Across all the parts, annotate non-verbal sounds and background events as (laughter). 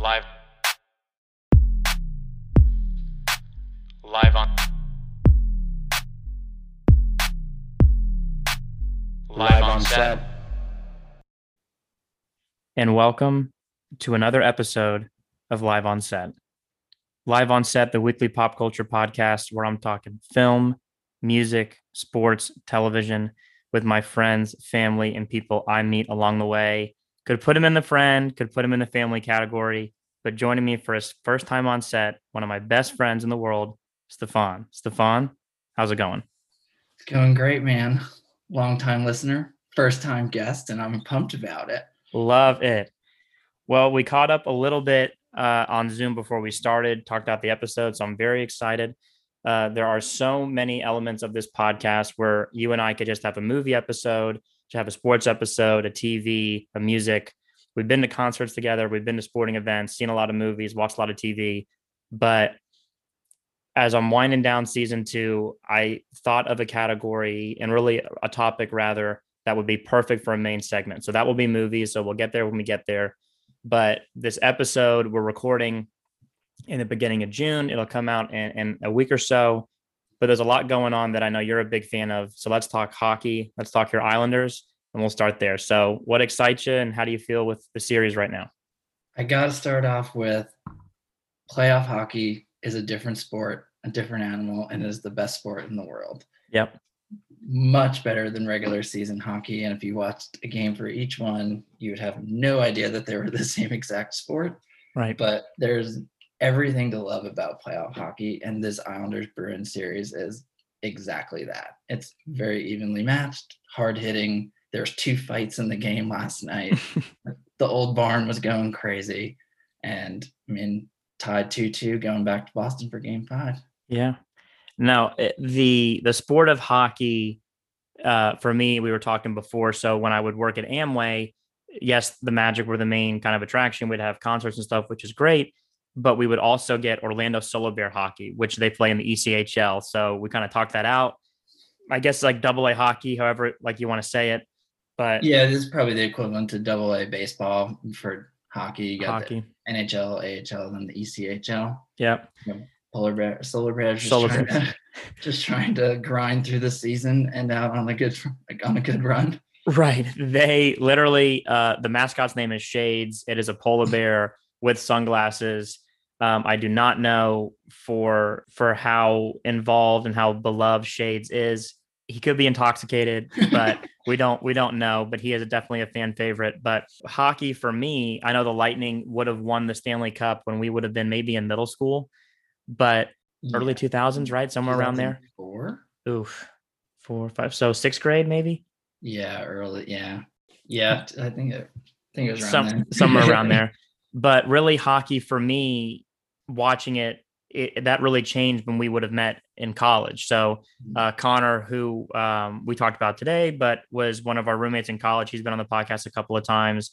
Live. Live on. Live, on set. and welcome to another episode of Live on Set. Live on Set, the weekly pop culture podcast where I'm talking film, music, sports, television with my friends, family, and people I meet along the way. Could put him in the friend, could put him in the family category, but joining me for his first time on set, one of my best friends in the world, Stefan. Stefan, how's it going? It's going great, man. Long time listener, first time guest, and I'm pumped about it. Love it. Well, we caught up a little bit uh, on Zoom before we started, talked about the episode. So I'm very excited. Uh, there are so many elements of this podcast where you and I could just have a movie episode, to have a sports episode, a TV, a music. We've been to concerts together, we've been to sporting events, seen a lot of movies, watched a lot of TV. But as I'm winding down season two, I thought of a category and really a topic rather that would be perfect for a main segment. So that will be movies. So we'll get there when we get there. But this episode we're recording in the beginning of June. It'll come out in, in a week or so. But there's a lot going on that I know you're a big fan of. So let's talk hockey. Let's talk your Islanders, and we'll start there. So, what excites you, and how do you feel with the series right now? I got to start off with playoff hockey is a different sport, a different animal, and is the best sport in the world. Yep. Much better than regular season hockey. And if you watched a game for each one, you would have no idea that they were the (laughs) same exact sport. Right. But there's everything to love about playoff hockey, and this Islanders Bruins series is exactly that. It's very evenly matched, hard hitting. There's two fights in the game last night. (laughs) the old barn was going crazy, and I mean tied two two going back to Boston for Game Five. Yeah. Now eh, the the sport of hockey, uh, for me, we were talking before. So when I would work at Amway, yes, the Magic were the main kind of attraction. We'd have concerts and stuff, which is great. But we would also get Orlando Solar Bear hockey, which they play in the ECHL. So we kind of talked that out. I guess like double A hockey, however, like you want to say it. But Yeah, this is probably the equivalent to Double A baseball for hockey. You got hockey. the NHL, AHL, and then the ECHL. Yep. Polar bear, solar bears, just Solar trying bears. to (laughs) just trying to grind through the season and out on a good like on a good run. Right. They literally, uh, the mascot's name is Shades. It is a polar (laughs) bear with sunglasses. Um, I do not know for for how involved and how beloved Shades is. He could be intoxicated, but (laughs) we don't we don't know. But he is definitely a fan favorite. But hockey for me, I know the Lightning would have won the Stanley Cup when we would have been maybe in middle school, but early two thousands, right, somewhere around there. Four. Oof, four, five. So sixth grade, maybe. Yeah, early. Yeah, yeah. Hmm. I think it. I think it was around some there. somewhere around (laughs) there. But really, hockey for me, watching it, it, that really changed when we would have met in college. So uh, Connor, who um, we talked about today, but was one of our roommates in college. He's been on the podcast a couple of times,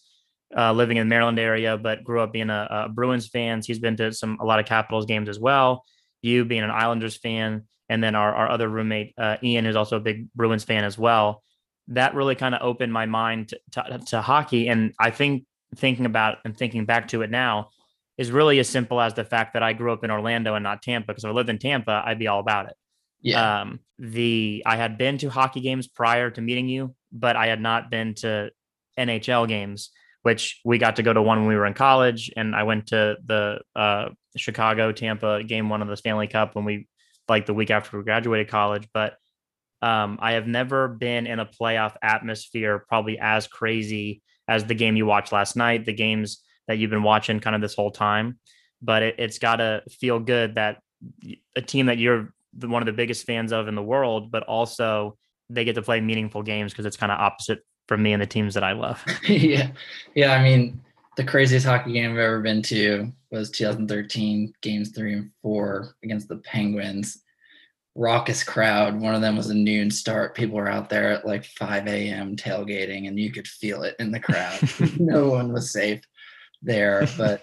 uh, living in the Maryland area, but grew up being a, a Bruins fan. He's been to some a lot of Capitals games as well. You being an Islanders fan, and then our our other roommate uh, Ian, who's also a big Bruins fan as well. That really kind of opened my mind to, to, to hockey, and I think thinking about and thinking back to it now is really as simple as the fact that I grew up in Orlando and not Tampa. Because if I lived in Tampa, I'd be all about it. yeah, Um, the I had been to hockey games prior to meeting you, but I had not been to NHL games, which we got to go to one when we were in college, and I went to the uh, Chicago Tampa game one of the Stanley Cup when we like the week after we graduated college. But um, I have never been in a playoff atmosphere probably as crazy as the game you watched last night, the games that you've been watching kind of this whole time. But it, it's got to feel good that a team that you're one of the biggest fans of in the world, but also they get to play meaningful games because it's kind of opposite from me and the teams that I love. (laughs) yeah, yeah. I mean, the craziest hockey game I've ever been to was 2013, games three and four against the Penguins. Raucous crowd. One of them was a noon start. People were out there at like 5 a.m. tailgating, and you could feel it in the crowd. (laughs) no one was safe there. (laughs) But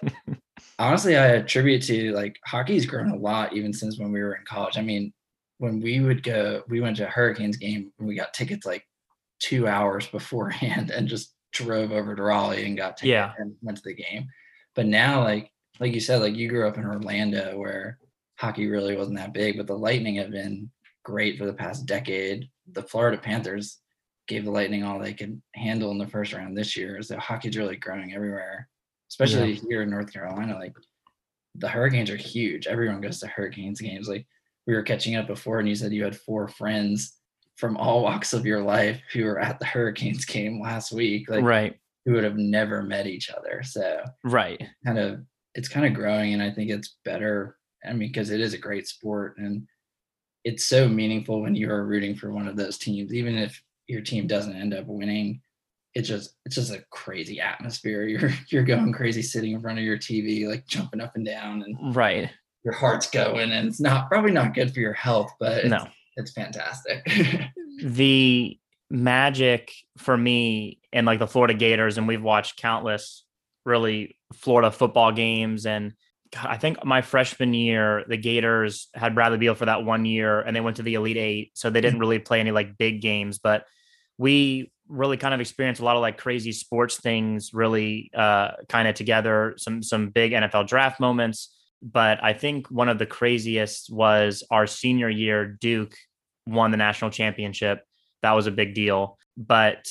honestly, I attribute to like hockey's grown a lot even since when we were in college. I mean, when we would go, we went to a Hurricanes game and we got tickets like two hours beforehand and just drove over to Raleigh and got tickets Yeah. and went to the game. But now, like like you said, like you grew up in Orlando where hockey really wasn't that big, but the Lightning have been great for the past decade. The Florida Panthers gave the Lightning all they could handle in the first round this year. So hockey's really growing everywhere, especially yeah. here in North Carolina. Like the Hurricanes are huge. Everyone goes to Hurricanes games. Like we were catching up before, and you said you had four friends from all (laughs) walks of your life who were at the Hurricanes game last week. Like right. Who would have never met each other. So right. Kind of it's kind of growing and I think it's better. I mean, because it is a great sport and it's so meaningful when you are rooting for one of those teams, even if your team doesn't end up winning. It's just it's just a crazy atmosphere. (laughs) You're you're going crazy sitting in front of your TV, like jumping up and down, and right, your heart's going, and it's not probably not good for your health, but it's, no, it's fantastic. (laughs) the magic for me and like the Florida Gators, and we've watched countless really Florida football games and I think my freshman year, the Gators had Bradley Beal for that one year and they went to the Elite Eight. So they didn't mm. really play any like big games, but we really kind of experienced a lot of like crazy sports things really uh, kind of together, some some big NFL draft moments. But I think one of the craziest was our senior year, Duke won the national championship. That was a big deal. But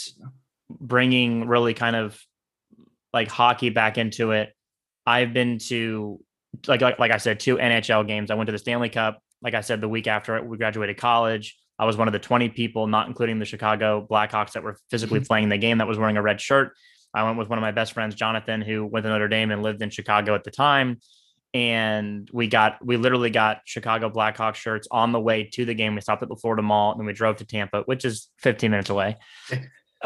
bringing really kind of like hockey back into it, I've been to like, like like I said, two NHL games. I went to the Stanley Cup. Like I said, the week after we graduated college, I was one of the 20 people, not including the Chicago Blackhawks, that were physically mm-hmm. playing the game that was wearing a red shirt. I went with one of my best friends, Jonathan, who went to Notre Dame and lived in Chicago at the time. And we got, we literally got Chicago Blackhawks shirts on the way to the game. We stopped at the Florida Mall and we drove to Tampa, which is 15 minutes away. (laughs)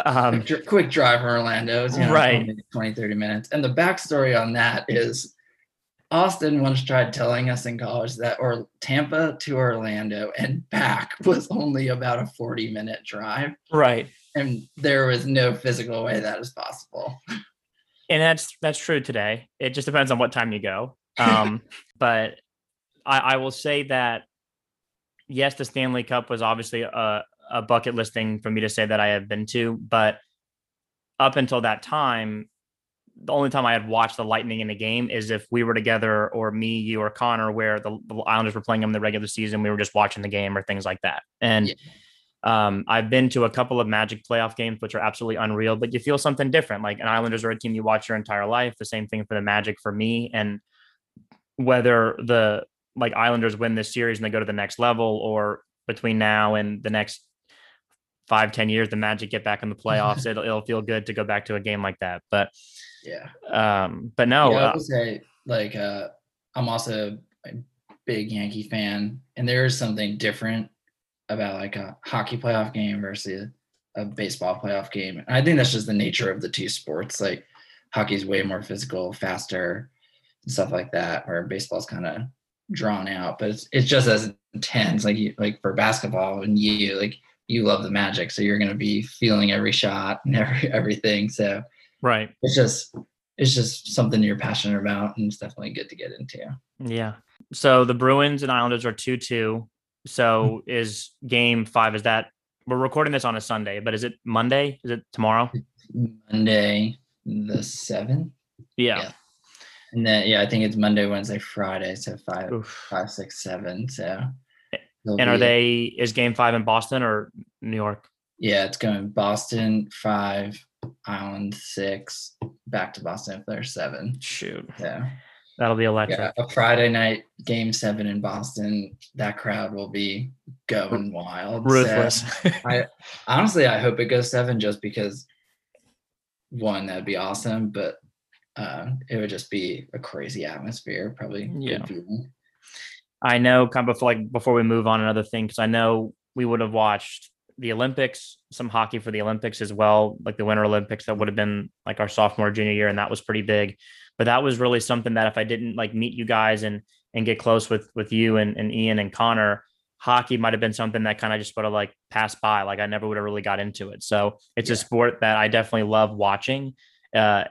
Um, quick, quick drive from Orlando, you know, right? 20, 20, 30 minutes. And the backstory on that is Austin once tried telling us in college that or Tampa to Orlando and back (laughs) was only about a 40 minute drive. Right. And there was no physical way that is possible. And that's that's true today. It just depends on what time you go. Um, (laughs) but I, I will say that yes, the Stanley Cup was obviously a, a bucket listing for me to say that I have been to, but up until that time, the only time I had watched the Lightning in a game is if we were together or me, you, or Connor, where the, the Islanders were playing them in the regular season. We were just watching the game or things like that. And yeah. um, I've been to a couple of Magic playoff games, which are absolutely unreal, but you feel something different. Like an Islanders are a team you watch your entire life. The same thing for the Magic for me. And whether the like Islanders win this series and they go to the next level or between now and the next five, ten years, the Magic get back in the (laughs) playoffs, it'll, it'll feel good to go back to a game like that. But yeah. Um, but no, yeah, I uh would say like uh, I'm also a big Yankee fan, and there is something different about like a hockey playoff game versus a baseball playoff game. And I think that's just the nature of the two sports. Like hockey's way more physical, faster, and stuff like that, where baseball's kind of drawn out, but it's, it's just as intense. Like you, like for basketball and you like you love the magic, so you're gonna be feeling every shot and every everything. So Right. It's just it's just something you're passionate about and it's definitely good to get into. Yeah. So the Bruins and Islanders are 2 2. So mm-hmm. is game five, is that we're recording this on a Sunday, but is it Monday? Is it tomorrow? Monday, the seventh. Yeah. yeah. And then yeah, I think it's Monday, Wednesday, Friday. So five, Oof. five, six, seven. So and are they is game five in Boston or New York? Yeah, it's going Boston five, Island six, back to Boston if there's seven. Shoot. Yeah. That'll be electric. Yeah, a Friday night game seven in Boston. That crowd will be going wild. Ruthless. So I (laughs) honestly I hope it goes seven just because one, that'd be awesome, but uh, it would just be a crazy atmosphere, probably yeah. I know kind of before, like before we move on another thing, because I know we would have watched the Olympics, some hockey for the Olympics as well, like the Winter Olympics that would have been like our sophomore junior year, and that was pretty big. But that was really something that if I didn't like meet you guys and and get close with with you and, and Ian and Connor, hockey might have been something that kind of just would have like passed by. Like I never would have really got into it. So it's yeah. a sport that I definitely love watching. Uh,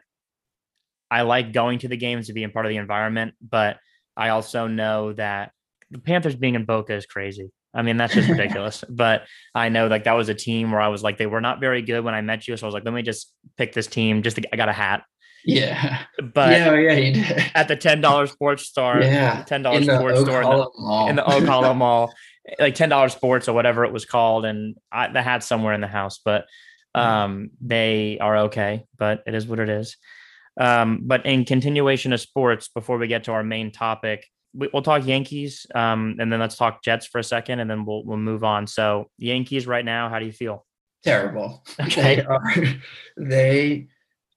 I like going to the games to be in part of the environment, but I also know that the Panthers being in Boca is crazy. I mean, that's just (laughs) ridiculous. but I know like that was a team where I was like, they were not very good when I met you. So I was like, let me just pick this team. Just to, I got a hat. Yeah. but yeah, yeah, he did. at the ten dollar sports store, Yeah. ten dollar sports store in the, Ocala Mall. in the Hollow Mall, like ten dollars sports or whatever it was called, and I, the hat's somewhere in the house, but um, they are okay. But it is what it is. Um, but in continuation of sports, before we get to our main topic, we'll talk Yankees, um, and then let's talk Jets for a second, and then we'll we'll move on. So Yankees right now, how do you feel? terrible. (laughs) Okay. They are they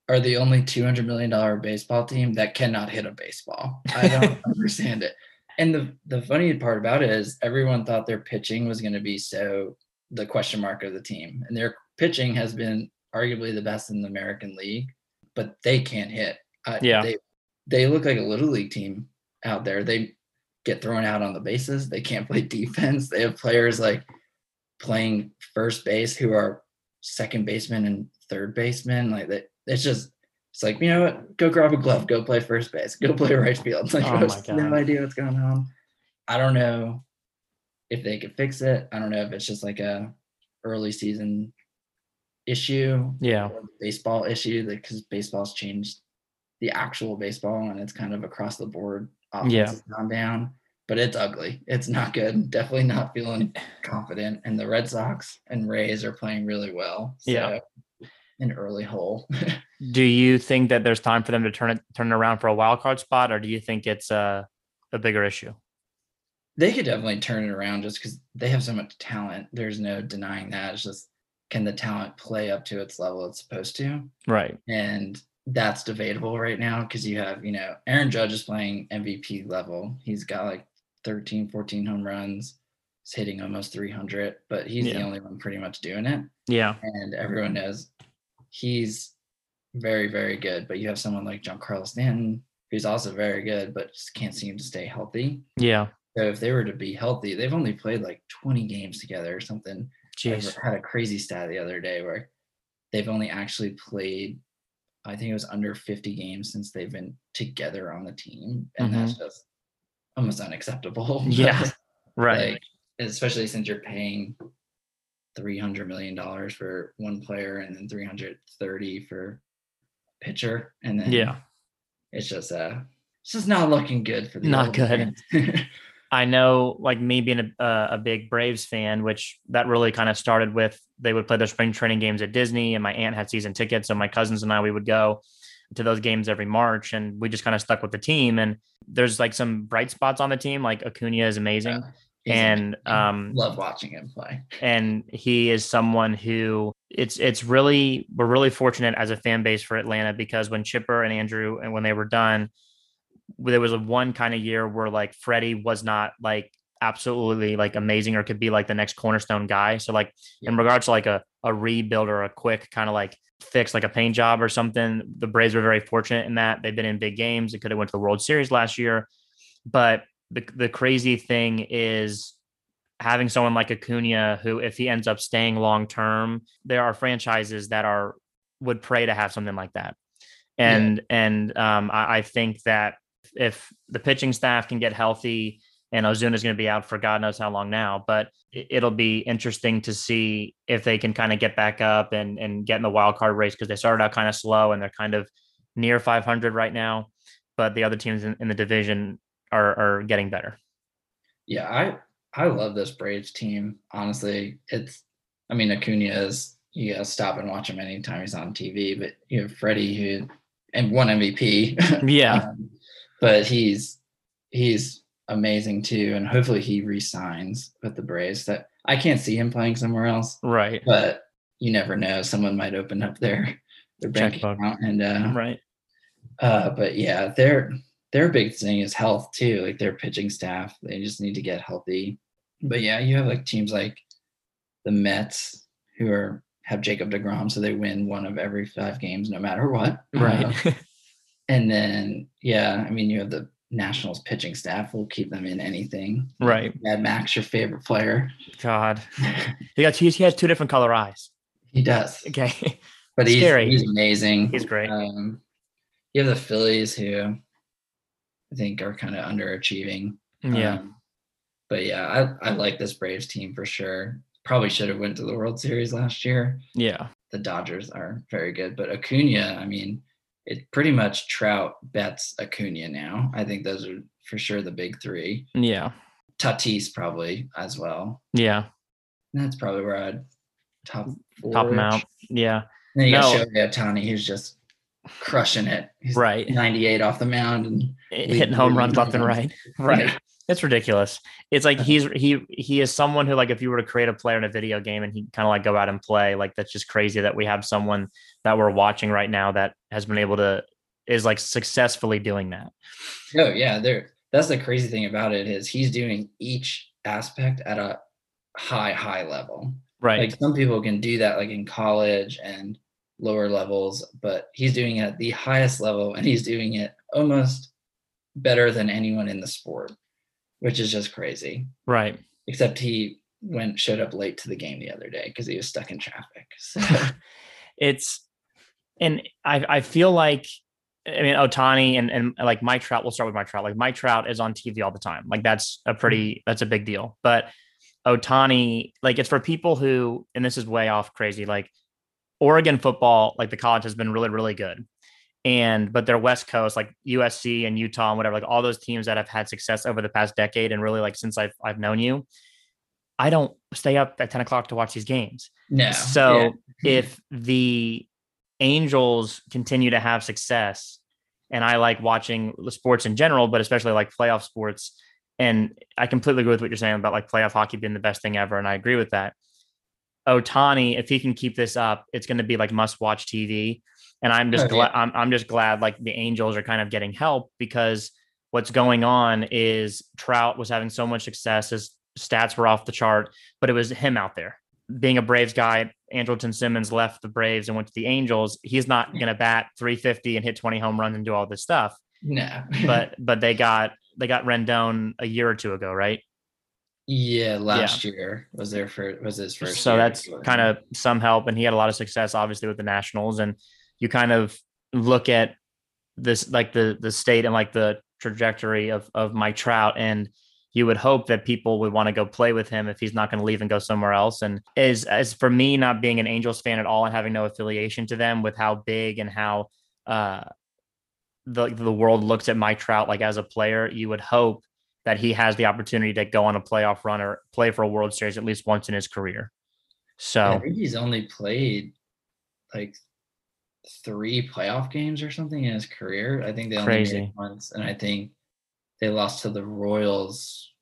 are the only two hundred million dollar baseball team that cannot hit a baseball. I don't (laughs) understand it. And the the funny part about it is everyone thought their pitching was going to be so the question mark of the team, and their pitching has been arguably the best in the American League, but they can't hit. Uh, Yeah. they they look like a little league team out there. They get thrown out on the bases. They can't (laughs) play defense. They have players like playing first base who are second baseman and third baseman. Like that, it's just it's like you know what? Go grab a glove. Go play first base. Go play right field. (laughs) Like Oh I have no idea what's going on. I don't know if they could fix it. I don't know if it's just like a early season issue Yeah, baseball issue because baseball's changed the actual baseball and it's kind of across the board offense Yeah. has gone down but it's ugly it's not good definitely not feeling confident and the red sox and rays are playing really well so Yeah. an early hole (laughs) Do you think that there's time for them to turn it turn it around for a wild card spot, or do you think it's a a bigger issue? they could definitely turn it around just because they have so much talent there's no denying that it's just can the talent play up to its level it's supposed to Right. and that's debatable right now because you have you know aaron judge is playing mvp level. He's got like 13 14 home runs. He's hitting almost 300 but he's the only one pretty much doing it. Yeah. and everyone knows he's very very good but you have someone like Giancarlo Stanton who's also very good but just can't seem to stay healthy. Yeah. so if they were to be healthy they've only played like 20 games together or something. I had a crazy stat the other day where they've only actually played, I think it was under 50 games since they've been together on the team. And that's just almost unacceptable. Mm-hmm. (laughs) Yeah. Right. like, especially since you're paying $300 million for one player and then 330 for pitcher. And then yeah. it's just, uh, it's just not looking good for the Not good. (laughs) I know, like me being a, a, big Braves fan, which that really kind of started with they would play their spring training games at Disney, and my aunt had season tickets, so my cousins and I we would go to those games every March, and we just kind of stuck with the team. And there's like some bright spots on the team, like Acuna is amazing, He's and amazing. um, love watching him play. and he is someone who it's it's really we're really fortunate as a fan base for Atlanta because when Chipper and Andrew and when they were done, there was a one kind of year where like Freddie was not like absolutely like amazing or could be like the next cornerstone guy. So like in regards to like a a rebuild or a quick kind of like fix like a paint job or something, the Braves were very fortunate in that they've been in big games. It could have went to the World Series last year, but the the crazy thing is having someone like Acuna, who if he ends up staying long term, there are franchises that are would pray to have something like that. And and um, I, I think that if the pitching staff can get healthy, and Ozuna is going to be out for God knows how long now, but it- it'll be interesting to see if they can kind of get back up and and get in the wild card race because they started out kind of slow and they're kind of near 500 right now, but the other teams in, in the division are are getting better. Yeah, I I love this Braves team. Honestly, it's I mean Acuna is you gotta stop and watch him anytime he's on TV, but you have Freddie who and one MVP. Yeah, (laughs) Um, but he's he's amazing too, and hopefully he resigns with the Braves. That I can't see him playing somewhere else, right, but you never know. Someone might open up their their bank Checkbook. account and uh, right. uh, but yeah, their their big thing is health too. Like their pitching staff, they just need to get healthy. But yeah, you have like teams like the Mets who are have Jacob Degrom, so they win one of every five games no matter what. Right. Uh, and then yeah, I mean you have the Nationals pitching staff will keep them in anything. Right. Mad Max, your favorite player, God, (laughs) he got he has two different color eyes. he does. Okay, (laughs) But he's Scary. he's amazing. he's great. Um, you have the Phillies who I think are kind of underachieving. yeah, Um, but yeah, I, I like this Braves team for sure. Probably should have went to the World Series last year. yeah, The Dodgers are very good, but Acuna, I mean, it pretty much Trout, Betts, Acuna now. I think those are for sure the big three. Yeah. Tatis probably as well. Yeah. That's probably where I'd top four. Top them out. Yeah. Then you No. got Shohei Ohtani, who's just crushing it. He's Right. 98 off the mound and Hitting home runs left and right. (laughs) Right. It's ridiculous. It's like Uh-huh. he's he he is someone who like if you were to create a player in a video game and he kind of like go out and play, like that's just crazy that we have someone that we're watching right now that has been able to is like successfully doing that. Oh yeah, there. That's the crazy thing about it is he's doing each aspect at a high, high level. Right. Like some people can do that like in college and lower levels, but he's doing it at the highest level and he's doing it almost better than anyone in the sport, which is just crazy. right. Except he went showed up late to the game the other day because he was stuck in traffic. So (laughs) it's and I I feel like I mean Ohtani and and like Mike Trout. We'll start with Mike Trout. Like Mike Trout is on TV all the time. Like that's a pretty mm-hmm. that's a big deal. But Ohtani, like it's for people who, and this is way off crazy. Like Oregon football, like the college has been really really good. And but they're West Coast, like USC and Utah and whatever, like all those teams that have had success over the past decade and really like since I've I've known you, I don't stay up at 10 o'clock to watch these games. no. So yeah. (laughs) if the Angels continue to have success, and I like watching the sports in general, but especially like playoff sports, and I completely agree with what you're saying about like playoff hockey being the best thing ever, and I agree with that. Ohtani, if he can keep this up, it's going to be like must watch TV, and I'm just Oh, glad. I'm, I'm just glad like the Angels are kind of getting help because what's going on is Trout was having so much success, his stats were off the chart, but it was him out there being a Braves guy, Andrelton Simmons left the Braves and went to the Angels. He's not going to bat 350 and hit 20 home runs and do all this stuff. no. But (laughs) but they got they got Rendon a year or two ago, right? yeah, last year was there for was his first. so that's kind of some help, and he had a lot of success, obviously, with the Nationals. And you kind of look at this like the the state and like the trajectory of of Mike Trout, and you would hope that people would want to go play with him if he's not going to leave and go somewhere else. And as as for me, not being an Angels fan at all and having no affiliation to them, with how big and how uh the the world looks at Mike Trout like as a player, you would hope that he has the opportunity to go on a playoff run or play for a World Series at least once in his career. So I think he's only played like three playoff games or something in his career. I think they only made it once, and I think they lost to the Royals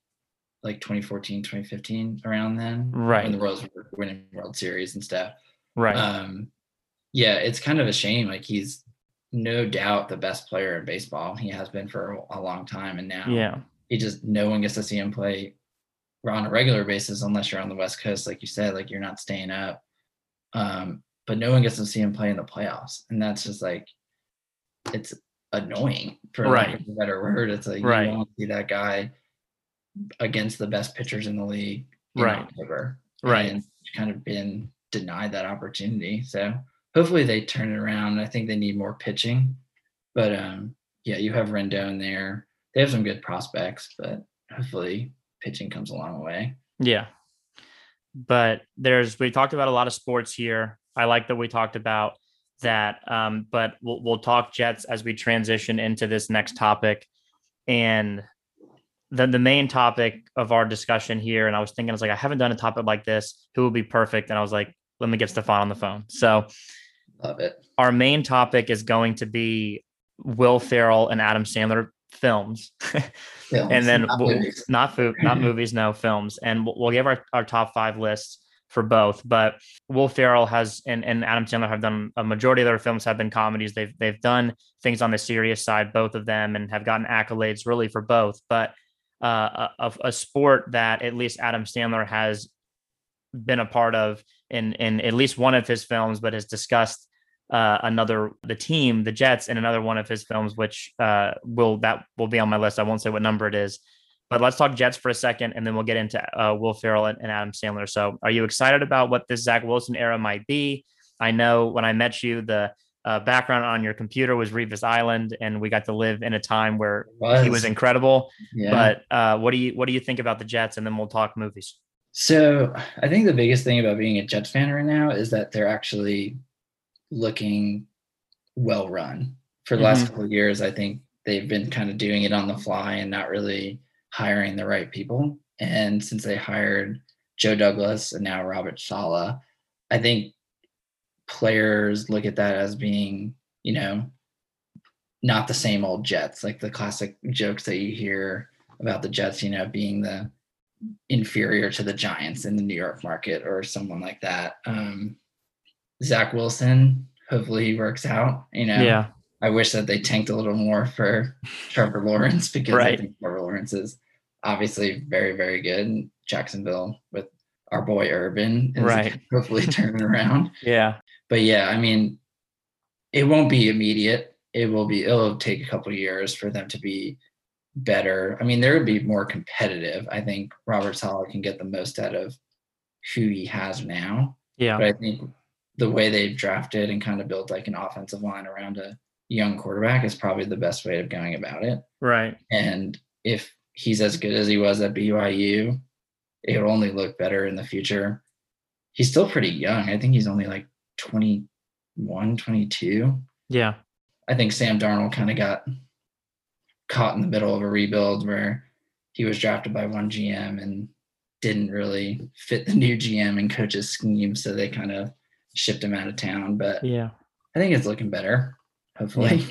like 2014, 2015, around then. Right. When the Royals were winning World Series and stuff. right, Um, yeah, it's kind of a shame. Like he's no doubt the best player in baseball. He has been for a, a long time, and now yeah, he just no one gets to see him play on a regular basis unless you're on the West Coast, like you said, like you're not staying up. Um, but no one gets to see him play in the playoffs, and that's just like it's annoying for lack Right. of a better word. It's like Right. you want to see that guy against the best pitchers in the league in Right. October, Right. And kind of been denied that opportunity. So hopefully they turn it around. I think they need more pitching, but um, yeah, you have Rendon there. They have some good prospects, but hopefully pitching comes along the way. yeah. But there's we talked about a lot of sports here. I like that we talked about that. Um, but we'll we'll talk Jets as we transition into this next topic. And the the main topic of our discussion here, and I was thinking, I was like, I haven't done a topic like this. Who would be perfect? And I was like, let me get Stefan on the phone. So Love it. our main topic is going to be Will Ferrell and Adam Sandler films. (laughs) Films, and then not we'll, movies. not food, not (laughs) movies, no films, and we'll, we'll give our, our top five lists for both. But Will Ferrell has and, and Adam Sandler have done a majority of their films have been comedies. They've they've done things on the serious side, both of them, and have gotten accolades really for both. But uh, a, a sport that at least Adam Sandler has been a part of in in at least one of his films, but has discussed uh, another the team, the Jets, in another one of his films, which uh, will that will be on my list. I won't say what number it is, but let's talk Jets for a second, and then we'll get into uh, Will Ferrell and, and Adam Sandler. So, are you excited about what this Zach Wilson era might be? I know when I met you, the uh, background on your computer was Revis Island, and we got to live in a time where he was incredible. yeah. But uh, what do you what do you think about the Jets? And then we'll talk movies. So I think the biggest thing about being a Jets fan right now is that they're actually looking well run for the last Mhm. couple of years, I think they've been kind of doing it on the fly and not really hiring the right people. And since they hired Joe Douglas and now Robert Saleh, I think players look at that as being, you know, not the same old Jets, like the classic jokes that you hear about the Jets, you know, being the inferior to the Giants in the New York market or someone like that. Um, Zach Wilson, hopefully he works out. You know, Yeah. I wish that they tanked a little more for Trevor Lawrence because I Right. think Trevor Lawrence is obviously very, very good. And Jacksonville with our boy Urban is Right. (laughs) hopefully turning around. Yeah. But yeah, I mean, it won't be immediate. It will be. It'll take a couple of years for them to be better. I mean, there would be more competitive. I think Robert Saleh can get the most out of who he has now. Yeah. But I think the way they've drafted and kind of built like an offensive line around a young quarterback is probably the best way of going about it. Right. And if he's as good as he was at BYU, it will only look better in the future. He's still pretty young. I think he's only like 21, 22. Yeah. I think Sam Darnold kind of got caught in the middle of a rebuild where he was drafted by one GM and didn't really fit the new GM and coach's scheme. So they kind of shipped him out of town. But Yeah. I think it's looking better, hopefully. Yeah,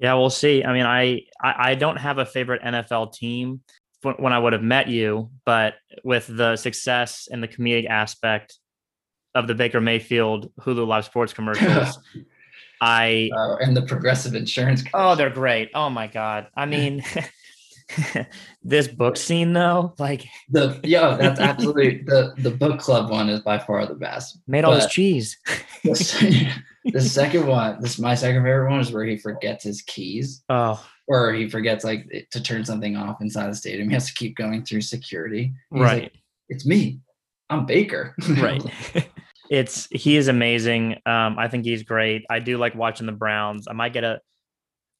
we'll see. I mean, I, I I don't have a favorite NFL team when I would have met you, but with the success and the comedic aspect of the Baker Mayfield Hulu Live Sports commercials, (laughs) I Uh, and the progressive insurance. oh, they're great. Oh my god. I mean, (laughs) (laughs) this book scene though, like The yeah, that's (laughs) absolutely the the book club one is by far the best. made all this cheese. (laughs) The, the second one, this my second favorite one is where he forgets his keys Oh, or he forgets like to turn something off inside the stadium. He has to keep going through security. He's like, right. it's me. I'm Baker. right. it's he is amazing. Um, I think he's great. I do like watching the Browns. I might get a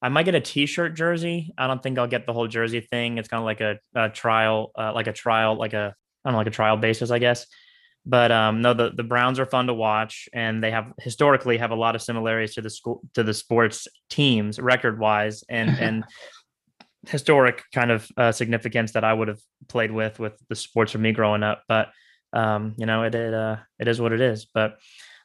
I might get a t-shirt jersey. I don't think I'll get the whole jersey thing. It's kind of like a, a trial, uh, like a trial, like a I don't know, like a trial basis, I guess. But um, no, the, the Browns are fun to watch, and they have historically have a lot of similarities to the school to the sports teams record wise, and (laughs) and historic kind of uh, significance that I would have played with with the sports for me growing up. But um, you know, it it uh, it is what it is. But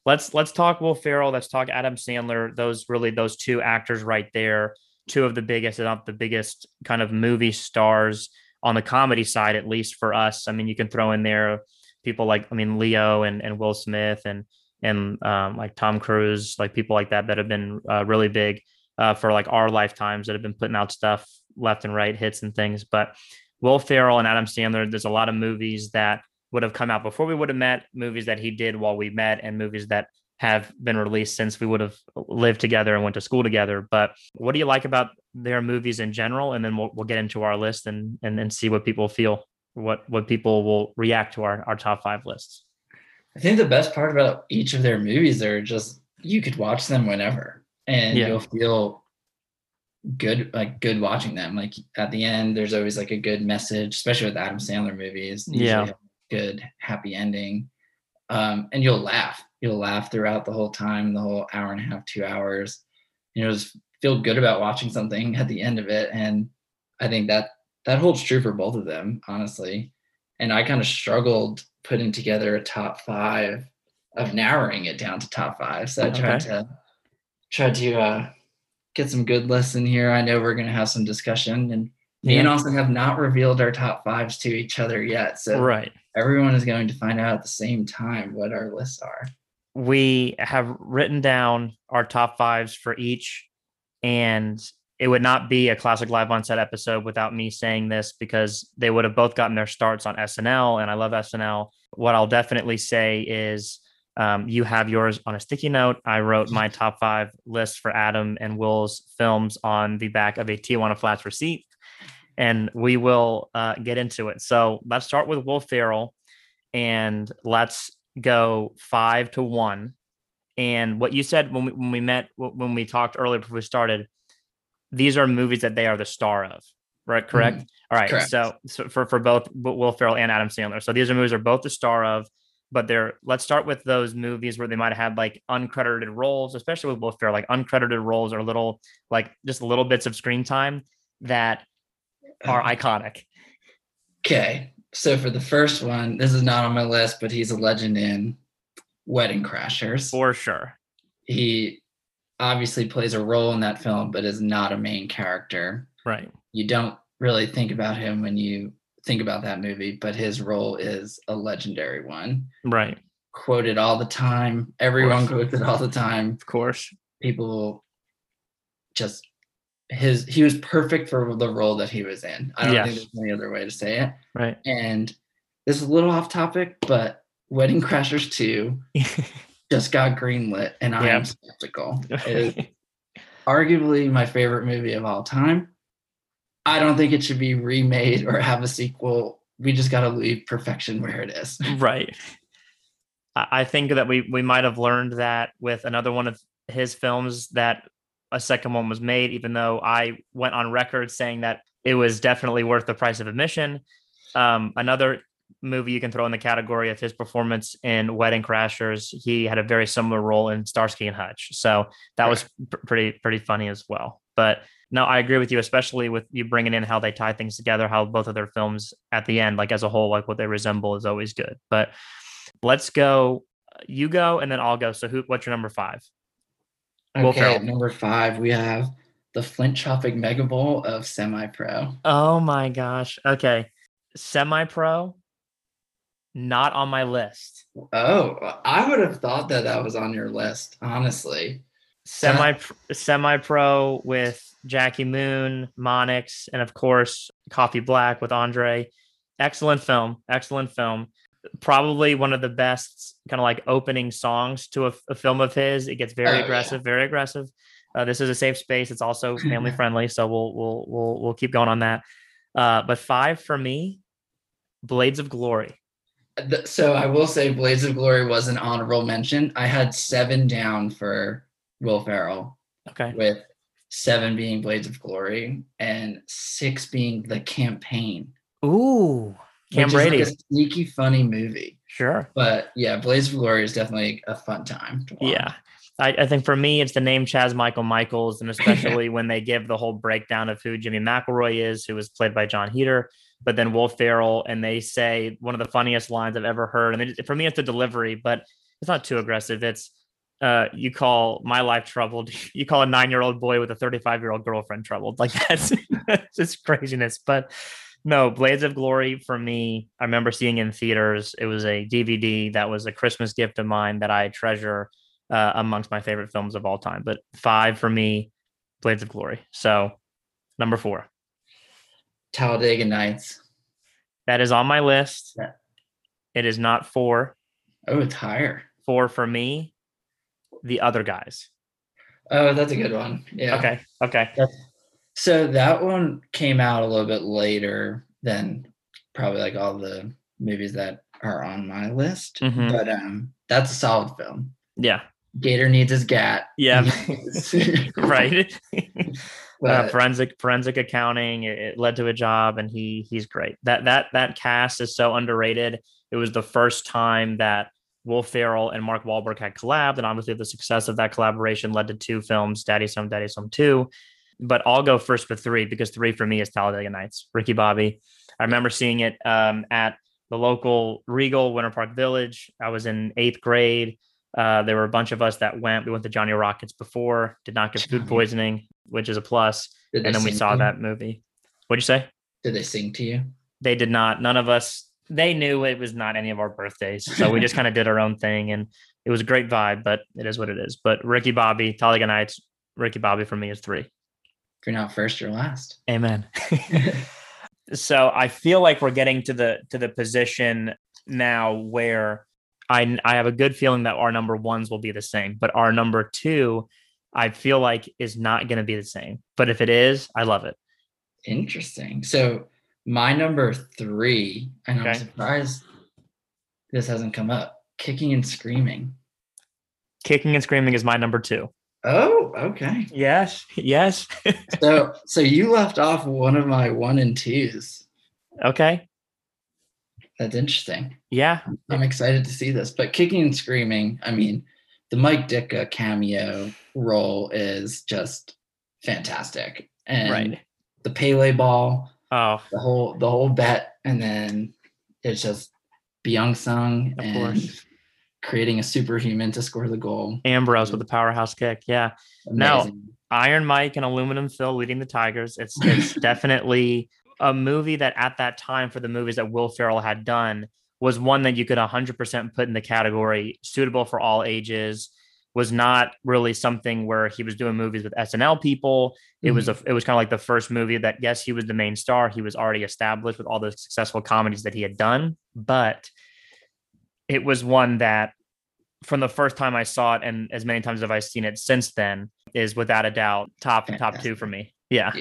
let's let's talk Will Ferrell. Let's talk Adam Sandler. Those really those two actors right there, two of the biggest, not the biggest, kind of movie stars on the comedy side, at least for us. I mean, you can throw in there people like I mean Leo and and Will Smith and and um, like Tom Cruise, like people like that that have been uh, really big uh, for like our lifetimes that have been putting out stuff left and right, hits and things. But Will Ferrell and Adam Sandler, there's a lot of movies that would have come out before we would have met, movies that he did while we met, and movies that have been released since we would have lived together and went to school together. But what do you like about their movies in general? And then we'll, we'll get into our list and, and and see what people feel, what what people will react to our, our top five lists. I think the best part about each of their movies are just you could watch them whenever and Yeah. you'll feel good like good watching them. Like at the end, there's always like a good message, especially with Adam Sandler movies. Usually Yeah. Good happy ending. Um, and you'll laugh. You'll laugh throughout the whole time, the whole hour and a half, two hours. You know, just feel good about watching something at the end of it. And I think that that holds true for both of them, honestly. And I kind of struggled putting together a top five of narrowing it down to top five. So I tried Okay. to tried to uh, get some good lists in here. I know we're gonna have some discussion, and me and. Austin have not revealed our top fives to each other yet. So Right. everyone is going to find out at the same time what our lists are. we have written down our top fives for each and it would not be a classic live on set episode without me saying this because they would have both gotten their starts on snl and i love snl what i'll definitely say is um, you have yours on a sticky note i wrote my top five list for adam and will's films on the back of a tijuana flats receipt and we will uh, get into it so let's start with will ferrell and let's go five to one. And what you said when we, when we met, when we talked earlier before we started, these are movies that they are the star of, right? Correct. All right. Correct. So, so for, for both Will Ferrell and Adam Sandler. So these are movies are both the star of. but they're let's start with those movies where they might have had like uncredited roles, especially with Will Ferrell, like uncredited roles or little like just little bits of screen time that are uh-huh. iconic. Okay. So for the first one, this is not on my list, but he's a legend in Wedding Crashers. For sure. He obviously plays a role in that film, but is not a main character. Right. You don't really think about him when you think about that movie, but his role is a legendary one. Right. Quoted all the time. Everyone quotes it all the time. Of course. People just his he was perfect for the role that he was in. I don't Yes. think there's any other way to say it. Right. And this is a little off topic, but Wedding Crashers 2 (laughs) just got greenlit and I am skeptical. (laughs) Arguably my favorite movie of all time. I don't think it should be remade or have a sequel. We just got to leave perfection where it is. (laughs) right. I I think that we we might have learned that with another one of his films that a second one was made, even though I went on record saying that it was definitely worth the price of admission. Um, another movie you can throw in the category of his performance in Wedding Crashers, he had a very similar role in Starsky and Hutch, so that was pr- pretty pretty funny as well. But no, I agree with you, especially with you bringing in how they tie things together, how both of their films at the end, like as a whole, like what they resemble is always good. But let's go. You go, and then I'll go. So, who? What's your number five? Will Okay, Ferrell. at number five, we have the Flint Tropic Mega Bowl of Semi Pro. Oh my gosh. Okay, semi-pro. Not on my list. Oh, I would have thought that that was on your list, honestly. Semi semi-pro with Jackie Moon, Monix, and of course Coffee Black with Andre. Excellent film. Excellent film. Probably one of the best kind of like opening songs to a, a film of his. It gets very Oh, yeah. aggressive, very aggressive. Uh, this is a safe space. It's also (laughs) family friendly, so we'll we'll we'll we'll keep going on that. Uh, but five for me, Blades of Glory. So I will say Blades of Glory was an honorable mention. I had seven down for Will Ferrell, Okay. with seven being Blades of Glory and six being The Campaign. Ooh, Cam is like Brady. a sneaky funny movie. Sure. But yeah, Blades of Glory is definitely a fun time. To watch. Yeah. I, I think for me, it's the name Chaz Michael Michaels, and especially when they give the whole breakdown of who Jimmy MacElroy is, who was played by Jon Heder, but then Will Ferrell, and they say one of the funniest lines I've ever heard. And it, for me, it's the delivery, but it's not too aggressive. It's uh, you call my life troubled. (laughs) You call a nine-year-old boy with a thirty-five-year-old girlfriend troubled. Like (laughs) that's that's just craziness. But no, Blades of Glory for me, I remember seeing in theaters. It was a DVD that was a Christmas gift of mine that I treasure uh, amongst my favorite films of all time. But five for me, Blades of Glory. So number four, Talladega Nights. that is on my list. Yeah. It is not four. Oh, it's higher. Four for me, the other guys. Oh, that's a good one. Yeah. Okay. Okay. So that one came out a little bit later than probably like all the movies that are on my list. Mhm. But um that's a solid film. Yeah. Gator needs his gat. Yeah. (laughs) (laughs) right. (laughs) uh, forensic forensic accounting. It, it led to a job, and he he's great. That that that cast is so underrated. It was the first time that Will Ferrell and Mark Wahlberg had collabed, and obviously the success of that collaboration led to two films: Daddy's Home, Daddy's Home Two. But I'll go first for three because three for me is Talladega Nights. Ricky Bobby. I remember seeing it um, at the local Regal Winter Park Village. I was in eighth grade. Uh, there were a bunch of us that went. We went to Johnny Rockets before, did not get food poisoning, which is a plus. Did And then we saw that movie. What'd you say? Did they sing to you? They did not. None of us. They knew it was not any of our birthdays, so we just (laughs) kind of did our own thing, and it was a great vibe. But it is what it is. But Ricky Bobby, Talladega Nights, Ricky Bobby for me is three. If you're not first, you're last. Amen. (laughs) so I feel like we're getting to the to the position now where I I have a good feeling that our number ones will be the same, but our number two, I feel like is not going to be the same. But if it is, I love it. Interesting. So my number three, and I'm surprised this hasn't come up. Kicking and screaming. Kicking and screaming is my number two. Oh, okay. Yes, yes. (laughs) So so you left off one of my one and twos. okay. That's interesting. Yeah, I'm excited to see this. But kicking and screaming, I mean, the Mike Ditka cameo role is just fantastic. And right. the Pele ball, Oh, the whole the whole bet, and then it's just Byung Sung Of and course. Creating a superhuman to score the goal. Ambrose with the powerhouse kick. Yeah. Now- Amazing. Iron Mike and Aluminum Phil leading the Tigers. It's it's (laughs) definitely a movie that at that time for the movies that Will Ferrell had done was one that you could 100% put in the category suitable for all ages. Was not really something where he was doing movies with SNL people. It was mm-hmm. a it was kind of like the first movie that yes, he was the main star. He was already established with all the successful comedies that he had done, but it was one that from the first time I saw it and as many times have I've seen it since then is without a doubt top top two for me. Yeah.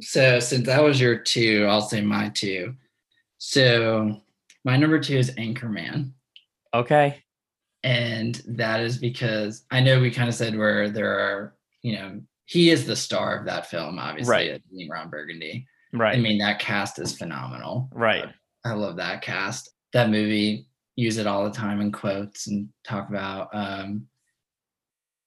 So since that was your two, I'll say my two. So my number two is Anchorman. Okay. And that is because I know we kind of said where there are, you know, he is the star of that film, obviously, Right. being Ron Burgundy. Right. I mean, that cast is phenomenal. right. I love that cast. That movie, use it all the time in quotes and talk about um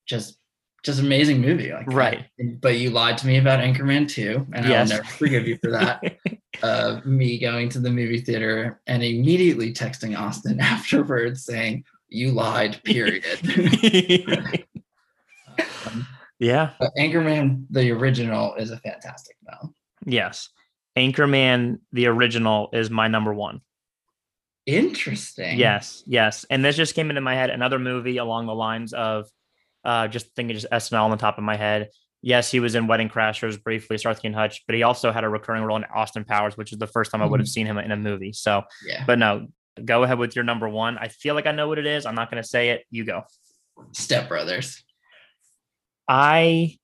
just just amazing movie. Like Right. But you lied to me about Anchorman too, and Yes. I'll never forgive you for that. (laughs) of me going to the movie theater and immediately texting Austin (laughs) afterwards saying, You lied, period. (laughs) Um, yeah. but Anchorman, the original, is a fantastic film. Yes. Anchorman, the original, is my number one. Interesting. Yes, yes. And this just came into my head. Another movie along the lines of uh just thinking just SNL on the top of my head. Yes, he was in Wedding Crashers briefly, Starsky and Hutch, but he also had a recurring role in Austin Powers, which is the first time I would have seen him in a movie. So, Yeah. but no, go ahead with your number one. I feel like I know what it is. I'm not going to say it. You go. Step Brothers. I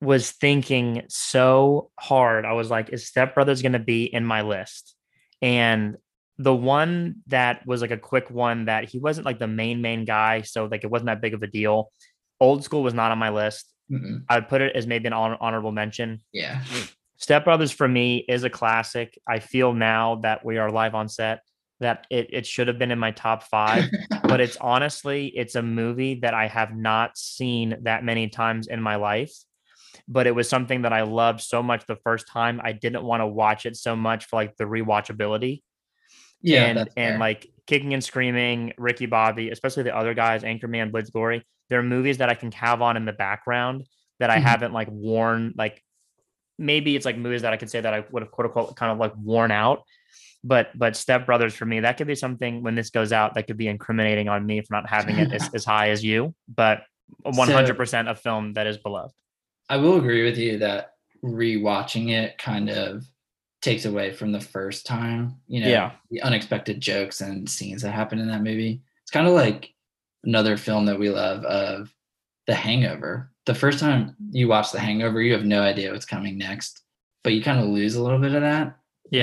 was thinking so hard. I was like, is Step Brothers going to be in my list? And the one that was like a quick one that he wasn't like the main main guy, so like it wasn't that big of a deal. Old School was not on my list. Mm-mm. I'd put it as maybe an honor- honorable mention. Yeah. Step Brothers for me is a classic. I feel now that we are live on set that it, it should have been in my top five (laughs) but it's honestly it's a movie that I have not seen that many times in my life. But it was something that I loved so much the first time. I didn't want to watch it so much for like the rewatchability. Yeah. and and like kicking and screaming, Ricky Bobby, especially the other guys, Anchorman, Blitz Glory. They're movies that I can have on in the background that I Mhm. haven't like worn like maybe it's like movies that I could say that I would have quote unquote kind of like worn out. But but Step Brothers for me, that could be something when this goes out that could be incriminating on me for not having it as, (laughs) as high as you. But one hundred percent a film that is beloved. I will agree with you that rewatching it kind of takes away from the first time, you know, Yeah. the unexpected jokes and scenes that happen in that movie. It's kind of like another film that we love of The Hangover. The first time you watch The Hangover, you have no idea what's coming next, but you kind of lose a little bit of that.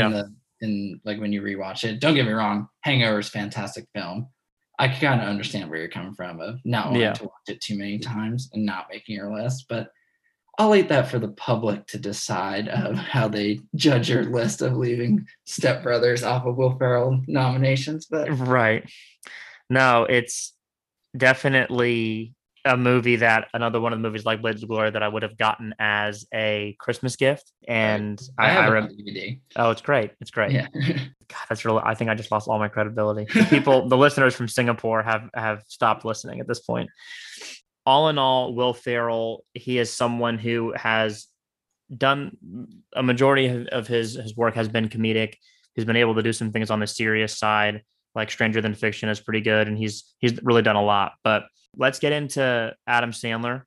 In, the, in like when you rewatch it. Don't get me wrong, Hangover is a fantastic film. I can kind of understand where you're coming from of not wanting Yeah. to watch it too many times and not making your list, but I'll leave that for the public to decide of how they judge your list of leaving Step Brothers off of Will Ferrell nominations. But Right. No, it's definitely a movie that another one of the movies like Blades of Glory that I would have gotten as a Christmas gift. And I I, I, have it rem- on DVD. oh, it's great. It's great. Yeah. (laughs) God, that's really, I think I just lost all my credibility. The people, the listeners from Singapore have, have stopped listening at this point. All in all, Will Ferrell, he is someone who has done a majority of- his, his work has been comedic. He's been able to do some things on the serious side, like Stranger Than Fiction is pretty good. And he's, he's really done a lot, but let's get into Adam Sandler.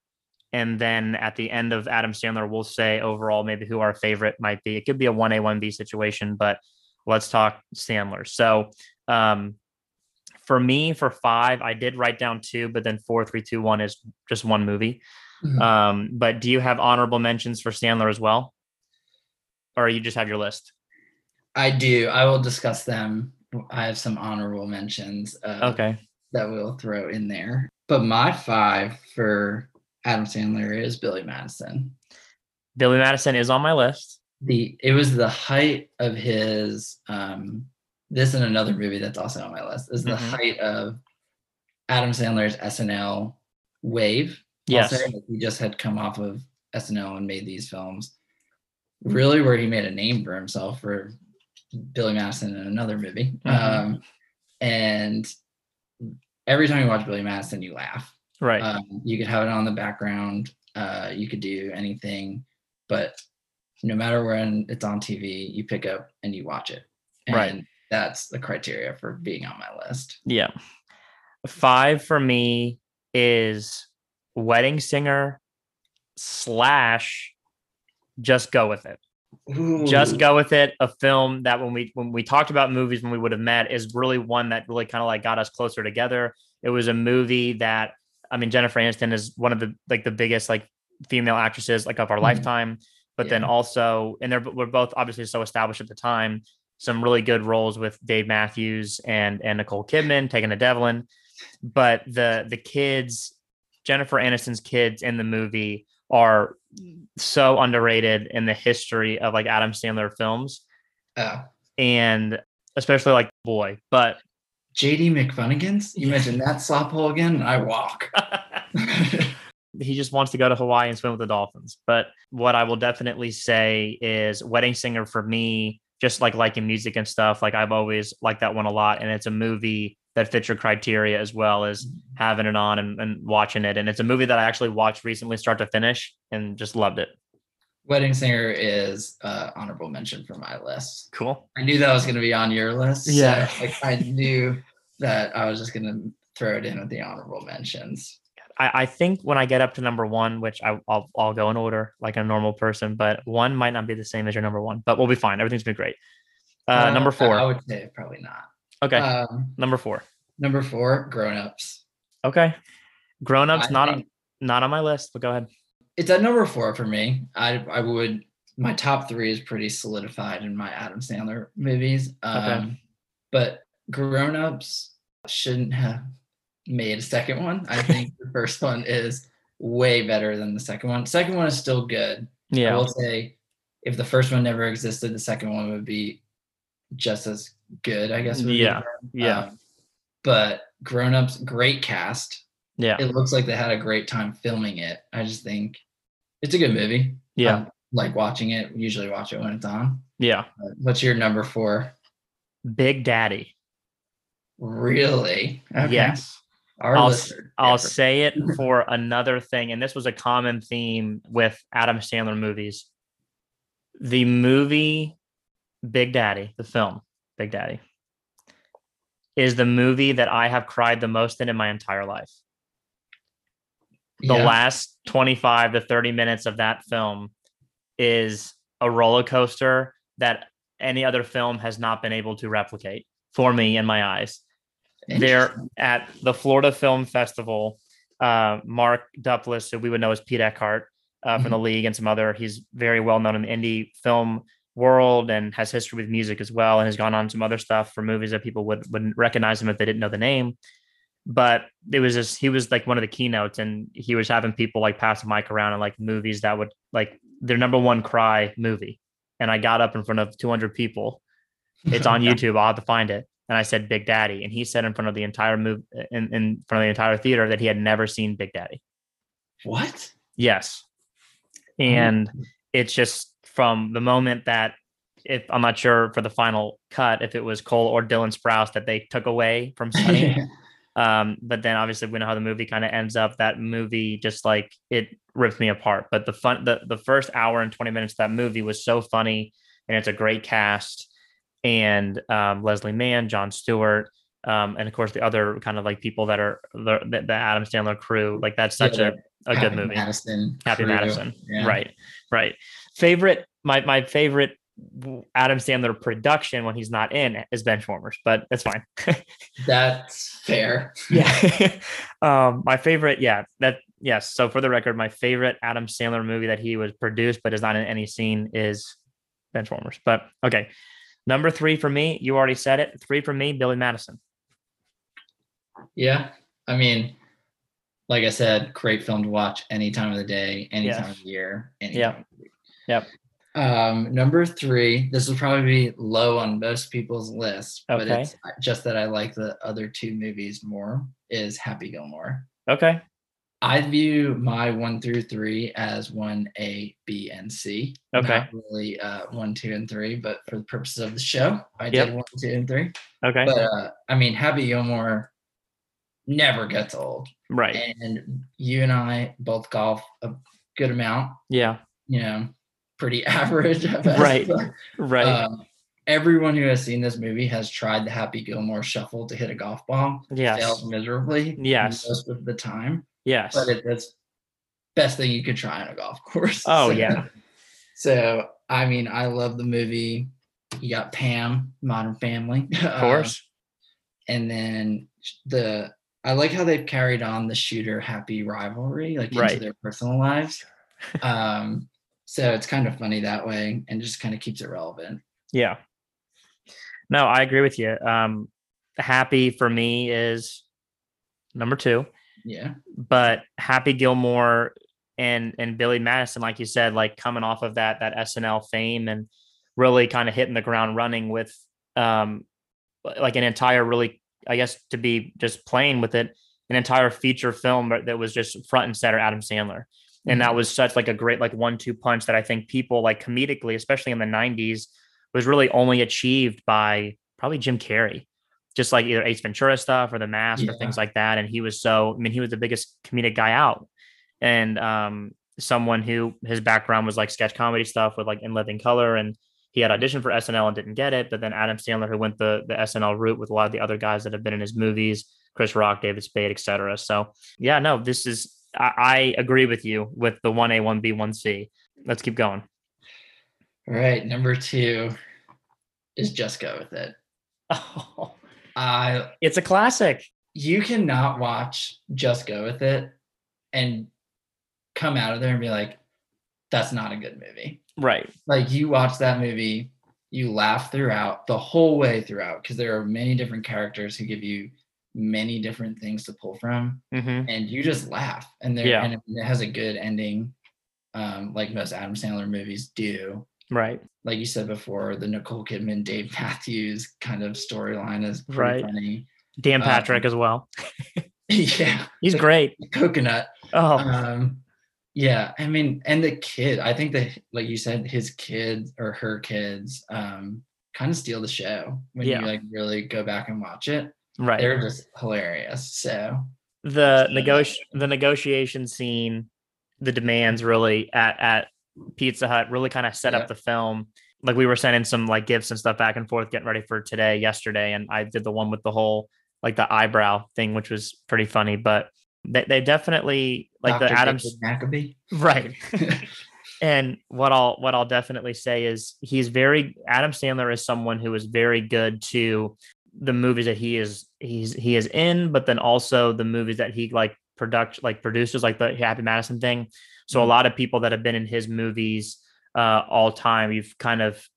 And then at the end of Adam Sandler, we'll say overall maybe who our favorite might be. It could be a 1A, 1B situation, but let's talk Sandler. So um, for me, for five, I did write down two, but then four, three, two, one is just one movie. Mhm. Um, but do you have honorable mentions for Sandler as well? Or you just have your list? I do. I will discuss them. I have some honorable mentions uh, Okay. that we'll throw in there. But my five for Adam Sandler is Billy Madison. Billy Madison is on my list. the it was the height of his um this and another movie that's also on my list is the Mhm. height of Adam Sandler's SNL wave. Yes. Like, he just had come off of SNL and made these films. Really, where he made a name for himself for Billy Madison in another movie. Mhm. Um, and every time you watch Billy Madison, you laugh. Right. Um, you could have it on the background. Uh, you could do anything, but no matter when it's on TV, you pick up and you watch it. And Right. That's the criteria for being on my list. Yeah. Five for me is Wedding Singer slash Just Go With It. Just Go With It, a film that when we when we talked about movies when we would have met is really one that really kind of like got us closer together. It was a movie that I mean Jennifer Aniston is one of the like the biggest like female actresses like of our Mhm. lifetime, but then also and they're we're both obviously so established at the time. Some really good roles with Dave Matthews and and Nicole Kidman taking the Devlin, but the the kids, Jennifer Aniston's kids in the movie are so underrated in the history of like Adam Sandler films Oh. and especially like boy but JD McFunnigans? You mentioned that slop hole again? and I walk. (laughs) (laughs) he just wants to go to Hawaii and swim with the dolphins but what I will definitely say is wedding singer for me just like liking music and stuff like I've always liked that one a lot and it's a movie that fits your criteria as well as having it on and, and watching it and it's a movie that I actually watched recently start to finish and just loved it Wedding Singer is uh, honorable mention for my list. cool I knew that was going to be on your list. so, Yeah. like I knew that I was just going to throw it in with the honorable mentions. I, I think when I get up to number one, which I, I'll I'll go in order like a normal person, but one might not be the same as your number one, but we'll be fine. Everything's been great. Uh, number four. I would say probably not. okay, Um, number four. number four, Grown Ups. Okay, grown ups I not think- not on my list. But go ahead. It's at number four for me. I I would my top three is pretty solidified in my Adam Sandler movies. Um, but Grown Ups shouldn't have made a second one. I think the first one is way better than the second one. Second one is still good. Yeah. I will say if the first one never existed, the second one would be just as good, I guess. Yeah, yeah. Um, but Grown Ups, great cast. yeah, It looks like they had a great time filming it. I just think it's a good movie. yeah, Um, like watching it. Usually watch it when it's on. yeah. What's your number four? Big Daddy. Really? Okay. Yes. Our I'll, lists s- are I'll say it (laughs) for another thing, and this was a common theme with Adam Sandler movies. The movie Big Daddy, the film Big Daddy, is the movie that I have cried the most in in my entire life. The Yeah. last 25 to 30 minutes of that film is a roller coaster that any other film has not been able to replicate for me in my eyes they're at the Florida Film Festival. Uh, Mark Duplass, who we would know as Pete Eckhart uh, from the league, and some other. He's very well known in the indie film world and has history with music as well, and has gone on some other stuff for movies that people would wouldn't recognize him if they didn't know the name. But it was just he was like one of the keynotes, and he was having people like pass the mic around and like movies that would like their number one cry movie. And I got up in front of 200 people it's on (laughs) YouTube. I'll have to find it. And I said Big Daddy, and he said in front of the entire move in, in front of the entire theater that he had never seen Big Daddy. What? Yes, and it's just from the moment that if I'm not sure for the final cut if it was Cole or Dylan Sprouse that they took away from (laughs) Sonny. um, but then obviously we know how the movie kind of ends up. That movie just like it ripped me apart. But the fun, the the first hour and 20 minutes of that movie was so funny, and it's a great cast and um, Leslie Mann, Jon Stewart, um, and of course the other kind of like people that are the, the, Adam Sandler crew. Like that's Yeah, such a, a good movie. Madison. Happy crew. Madison. Yeah. Right. Right. Favorite my my favorite Adam Sandler production when he's not in is Benchwarmers, but that's fine. (laughs) That's fair. yeah. (laughs) (laughs) um my favorite, yeah, that yes. So for the record, my favorite Adam Sandler movie that he was produced but is not in any scene is Benchwarmers. But okay. Number three for me, you already said it. Three for me, Billy Madison. Yeah. I mean, like I said, great film to watch any time of the day, any Yeah. time of the year. Any Yeah. time of the week. Yep. Um, number three, this will probably be low on most people's list, but it's just that I like the other two movies more. Is Happy Gilmore. Okay. I view my one through three as one A, B, and C. Okay. Not really uh, one, two, and three, but for the purposes of the show, I Yep. did one, two, and three. Okay. But uh, I mean, Happy Gilmore never gets old, right. and you and I both golf a good amount. Yeah. You know, pretty (laughs) average. Right. (laughs) Right. Um, everyone who has seen this movie has tried the Happy Gilmore shuffle to hit a golf ball. yes. Fails miserably. Yes. Most of the time, Yes. but it, it's best thing you could try on a golf (laughs) course. Oh, So- yeah. So I mean, I love the movie. You got Pam, Modern Family, (laughs) of course. and then the I like how they've carried on the shooter happy rivalry like into Right. their personal lives. (laughs) um, so it's kind of funny that way, and just kind of keeps it relevant. Yeah. No, I agree with you. Um, happy for me is number two, Yeah, but Happy Gilmore and and Billy Madison, like you said, like coming off of that that SNL fame and really kind of hitting the ground running with um like an entire really I guess to be just playing with it, an entire feature film that that was just front and center Adam Sandler. And that was such like a great like one two punch that I think people like comedically, especially in the 90s, was really only achieved by probably Jim Carrey. Just like either Ace Ventura stuff or the mask or things like that. And he was so I mean, he was the biggest comedic guy out. And um someone who his background was like sketch comedy stuff with like in living color and he had auditioned for SNL and didn't get it. But then Adam Sandler, who went the the SNL route with a lot of the other guys that have been in his movies, Chris Rock, David Spade, etc. So yeah, no, this is I, I agree with you with the one A, one B, one C. Let's keep going. All right, number two is just go with it. Oh, (laughs) I it's a classic. you cannot watch just go with it and come out of there and be like, that's not a good movie. Right. like you watch that movie you laugh throughout the whole way throughout because there are many different characters who give you many different things to pull from hmm and you just laugh and there Yeah. and it has a good ending um, like most adam sandler movies do Right. like you said before the nicole kidman dave matthews kind of storyline is pretty Right. funny Dan Um, Patrick as well. (laughs) yeah He's great. (laughs) coconut Oh, um yeah i mean and the kid i think that like you said his kids or her kids um kind of steal the show when Yeah. you like really go back and watch it right. they're just hilarious so the negoti- the negotiation scene, the demands really at at Pizza Hut really kind of set Yeah. up the film. Like we were sending some like gifts and stuff back and forth, getting ready for today, yesterday, and I did the one with the whole like the eyebrow thing, which was pretty funny. But they, they definitely like the Dr. Adams Maccabee. (laughs) right. (laughs) and what I'll what I'll definitely say is he's very Adam Sandler is someone who is very good to the movies that he is he's he is in, but then also the movies that he like product like produces like the Happy Madison thing. So a Mhm. lot of people that have been in his movies uh all time, you've kind of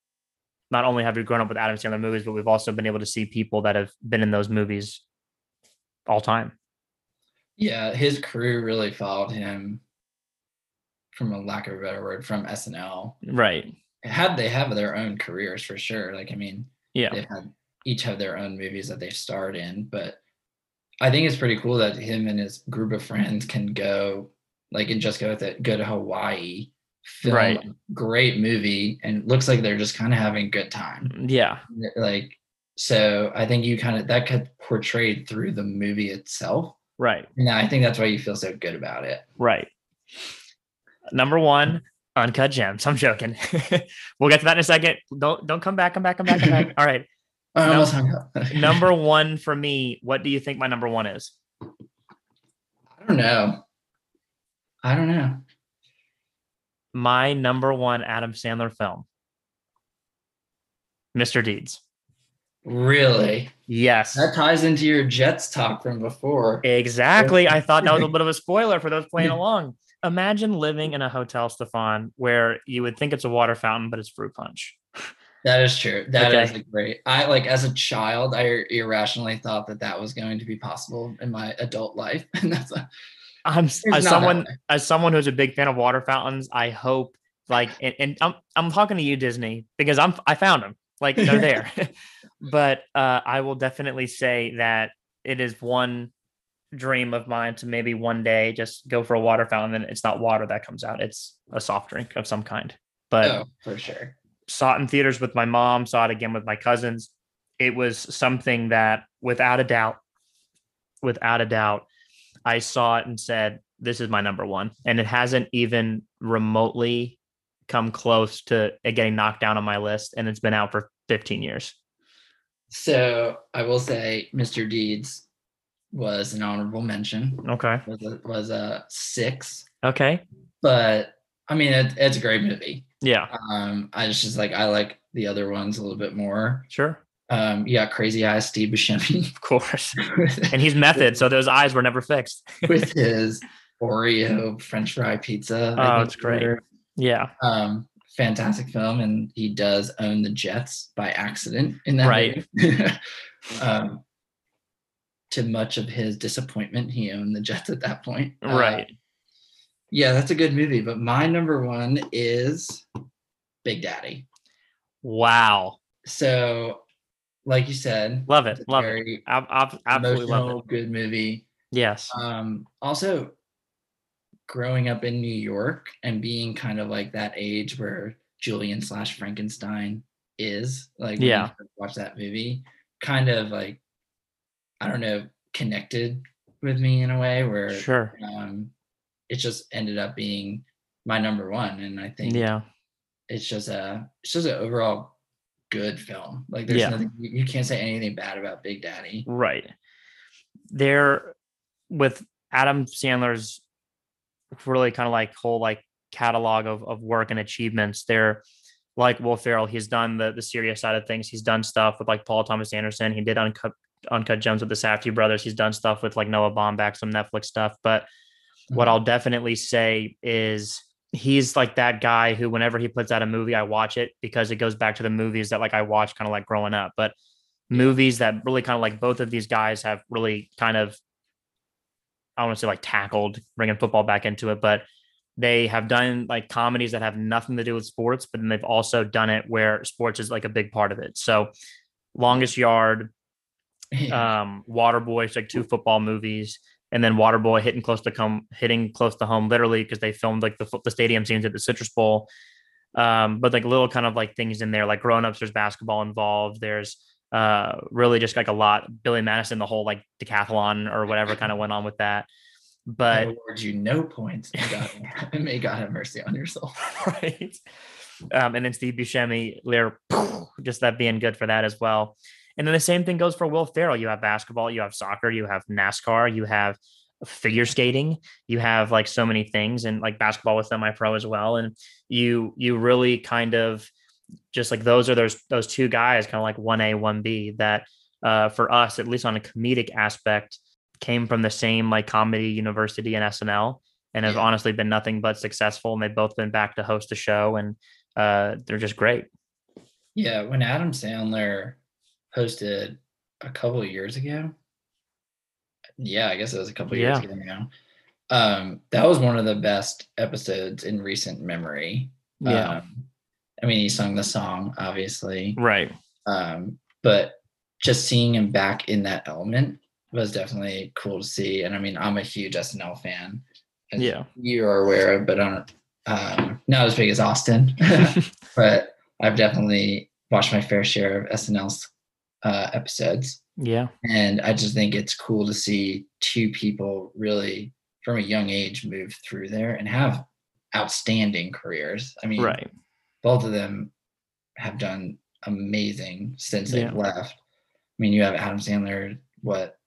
not only have you grown up with Adam Sandler movies, but we've also been able to see people that have been in those movies all time. yeah his crew really followed him from a lack of a better word from snl Right. had they have their own careers for sure like i mean Yeah. they've had each have their own movies that they've starred in but i think it's pretty cool that him and his group of friends can go like and just go with it go to hawaii film Right. great movie and looks like they're just kind of having a good time mm, Yeah. like so i think you kind of that could portrayed through the movie itself Right. and i think that's why you feel so good about it Right. Number one, uncut gems. I'm joking. (laughs) we'll get to that in a second. Don't don't come back. Come back. Come back. Come back. (laughs) All right. I almost hung up. (laughs) Number one for me. What do you think my number one is? i don't know i don't know My number one Adam Sandler film. Mr. Deeds. really Yes. that ties into your jets talk from before Exactly. I thought that was a bit of a spoiler for those playing (laughs) along. Imagine living in a hotel, Stefan, where you would think it's a water fountain, but it's fruit punch. That is true. That is Okay. a great. I like as a child, I irrationally thought that that was going to be possible in my adult life, (laughs) and that's a, I'm it's as someone way. as someone who's a big fan of water fountains, I hope like, and, and I'm I'm talking to you, Disney, because I'm I found them. Like they're (laughs) there. (laughs) but uh, I will definitely say that it is one dream of mine to maybe one day just go for a water fountain and it's not water that comes out it's a soft drink of some kind but oh, for sure. saw it in theaters with my mom saw it again with my cousins it was something that without a doubt without a doubt i saw it and said this is my number one and it hasn't even remotely come close to getting knocked down on my list and it's been out for 15 years So I will say, Mr. Deeds was an honorable mention. okay Was a, was a six, okay but I mean, it, it's a great movie. yeah Um, I just, just like I like the other ones a little bit more. sure Um, got Crazy Eyes Steve Buscemi (laughs) of course and he's method so those eyes were never fixed (laughs) with (laughs) his Oreo French fry pizza. Oh, it's great. yeah Um, fantastic film, and he does own the Jets by accident in that Right. movie. um, to much of his disappointment, he owned the Jets at that point. Uh, right yeah, that's a good movie. But my number one is Big Daddy. wow So, like you said, love it love it Ab- ab- absolutely love it good movie. yes Um, also, growing up in New York and being kind of like that age where Julian slash Frankenstein is, like, Yeah. watch that movie, kind of like, I don't know, connected with me in a way where sure um, it just ended up being my number one. And I think yeah it's just a, it's just an overall good film. Like, there's Yeah. nothing, you can't say anything bad about Big Daddy. Right. There with Adam Sandler's really kind of like whole like catalog of, of work and achievements. They're like Will Ferrell, he's done the the serious side of things. He's done stuff with like Paul Thomas Anderson. He did uncut uncut gems with the Safdie brothers. He's done stuff with like Noah Baumbach, some Netflix stuff. But what Mhm. I'll definitely say is he's like that guy who whenever he puts out a movie, I watch it because it goes back to the movies that like I watched kind of like growing up. But movies that really kind of like both of these guys have really kind of I don't want to say like tackled bringing football back into it, but they have done like comedies that have nothing to do with sports, but then they've also done it where sports is like a big part of it. So, Longest Yard, (clears throat) um, Waterboy, it's like two football movies, and then Waterboy hitting close to come hitting close to home, literally because they filmed like the the stadium scenes at the Citrus Bowl. Um, but like little kind of like things in there, like grown ups. There's basketball involved. There's uh really just like a lot. Billy Madison, the whole like decathlon or whatever kind of went on with that. But I award you no points. May God, may God have mercy on your soul. (laughs) right. Um, and then Steve Buscemi, there, (laughs) just that being good for that as well. And then the same thing goes for Will Ferrell. You have basketball, you have soccer, you have NASCAR, you have figure skating, you have like so many things, and like basketball with semi-pro as well. And you you really kind of just like those are those those two guys, kind of like one A, one B, that uh, for us, at least on a comedic aspect, came from the same like comedy university and SNL and have Yeah. honestly been nothing but successful. And they've both been back to host a show and uh, they're just great. Yeah, when Adam Sandler hosted a couple of years ago. Yeah, I guess it was a couple of years Yeah. ago now. Um, that was one of the best episodes in recent memory. Um, I mean, he sung the song, obviously. right. Um, but just seeing him back in that element was definitely cool to see. And I mean, I'm a huge SNL fan. as Yeah. You are aware of, but on um, not as big as Austin. (laughs) (laughs) but I've definitely watched my fair share of SNL's uh, episodes. Yeah. And I just think it's cool to see two people really from a young age move through there and have outstanding careers. I mean, Right. both of them have done amazing since they've left. I mean, you have Adam Sandler, what,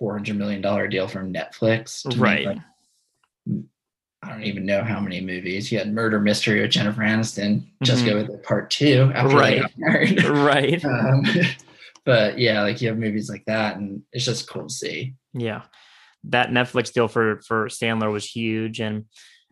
$400 million deal from Netflix? to make, Right. like, I don't even know how many movies. You had Murder Mystery with Jennifer Aniston. Just Mhm. go with it, part two after married. (laughs) right. um, (laughs) but yeah, like you have movies like that, and it's just cool to see. Yeah. That Netflix deal for for Sandler was huge. And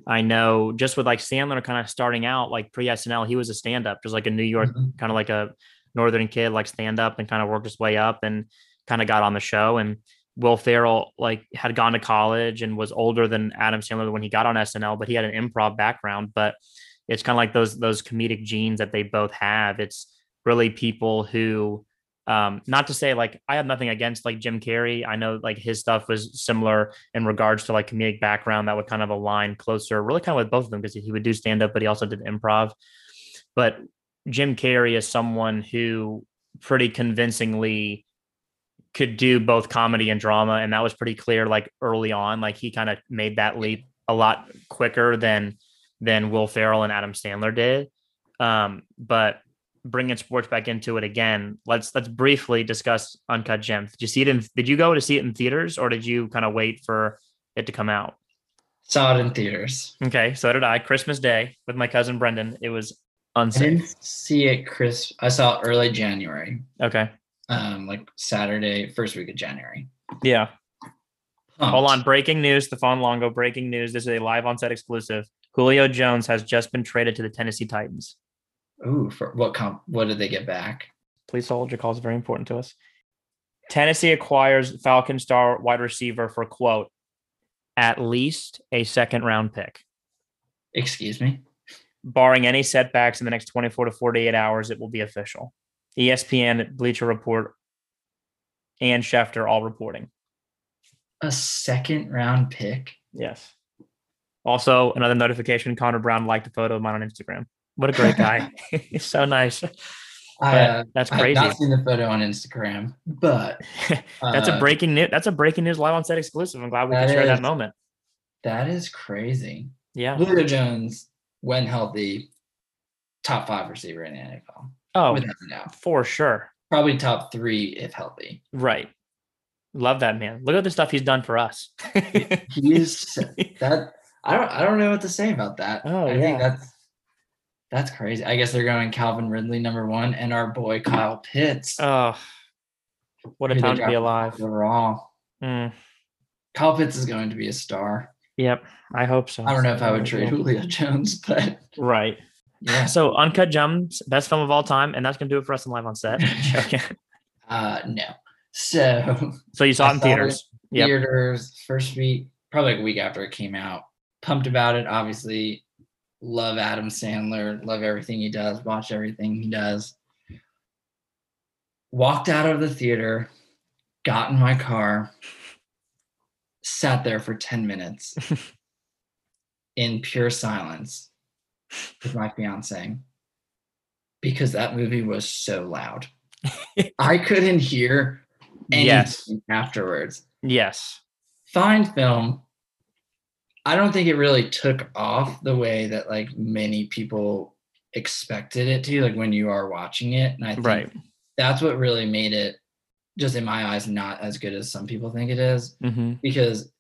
I know just with like Sandler kind of starting out, like pre SNL, he was a stand-up, just like a New York, Mhm. kind of like a northern kid, like stand up and kind of worked his way up and kind of got on the show. And Will Ferrell like had gone to college and was older than Adam Sandler when he got on SNL, but he had an improv background. But it's kind of like those those comedic genes that they both have. It's really people who um not to say like i have nothing against like jim carrey i know like his stuff was similar in regards to like comedic background that would kind of align closer really kind of with both of them because he would do stand up but he also did improv but jim carrey is someone who pretty convincingly could do both comedy and drama and that was pretty clear like early on like he kind of made that leap a lot quicker than than will ferrell and adam sandler did um but bringing sports back into it again, let's let's briefly discuss Uncut Gems. Did you see it in? Did you go to see it in theaters, or did you kind of wait for it to come out? Saw it in theaters. Okay, so did I. Christmas Day with my cousin Brendan. It was unsafe. I didn't see it Chris. I saw it early January. Okay. Um, like Saturday, first week of January. Yeah. Pumped. Hold on. Breaking news. The Stefan Longo. Breaking news. This is a live on set exclusive. Julio Jones has just been traded to the Tennessee Titans. Ooh, for what comp? What did they get back? Please hold. Your call is very important to us. Tennessee acquires Falcon star wide receiver for quote at least a second round pick. Excuse me. Barring any setbacks in the next 24 to 48 hours, it will be official. ESPN, Bleacher Report, and Schefter all reporting. A second round pick. Yes. Also, another notification Connor Brown liked a photo of mine on Instagram. What a great guy. He's (laughs) (laughs) so nice. I, uh, that's I have not seen the photo on Instagram, but (laughs) That's a uh, breaking news. That's a breaking news live on set exclusive. I'm glad we That can share that is- moment. That is crazy. Yeah. Julio Jones, when healthy, top five receiver in the NFL. Oh, Without a doubt. for sure. Probably top three if healthy. Right. Love that man. Look at the stuff he's done for us. (laughs) He is that I don't I don't know what to say about that. Oh, I yeah. think that's that's crazy. I guess they're going Calvin Ridley number one and our boy Kyle Pitts. oh, what a time to be alive. Overall, Mm, Kyle Pitts is going to be a star. yep. I hope so. I don't know if I would trade (laughs) Julio Jones, but Right. Yeah. So, Uncut Gems, best film of all time. And that's going to do it for us in Live on Set. (laughs) Joking. Uh no. So so, you saw I it in saw it. theaters. Yep. theaters first week, probably like a week after it came out. Pumped about it. Obviously, love Adam Sandler. Love everything he does. Watch everything he does. Walked out of the theater, got in my car, sat there for 10 minutes (laughs) in pure silence with my fiance because that movie was so loud. (laughs) I couldn't hear anything Yes. afterwards Yes. fine film. I don't think it really took off the way that like many people expected it to, like when you are watching it. And I think Right. that's what really made it, just in my eyes, not as good as some people think it is. hmm Because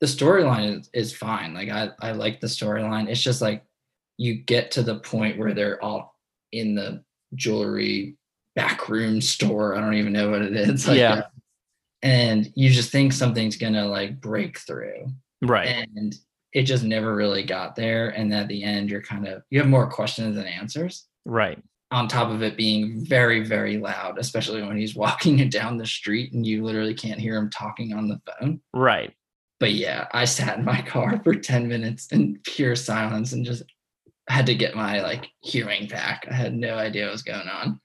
the storyline is, is fine. Like I, I like the storyline. It's just like you get to the point where they're all in the jewelry backroom store. I don't even know what it is. (laughs) Like, Yeah. and you just think something's gonna like break through Right. and it just never really got there and at the end you're kind of you have more questions than answers Right. on top of it being very very loud especially when he's (laughs) walking down the street and you literally can't hear him talking on the phone Right. but yeah i sat in my (laughs) car for 10 minutes in pure silence and just had to get my like hearing back i had no idea what was going on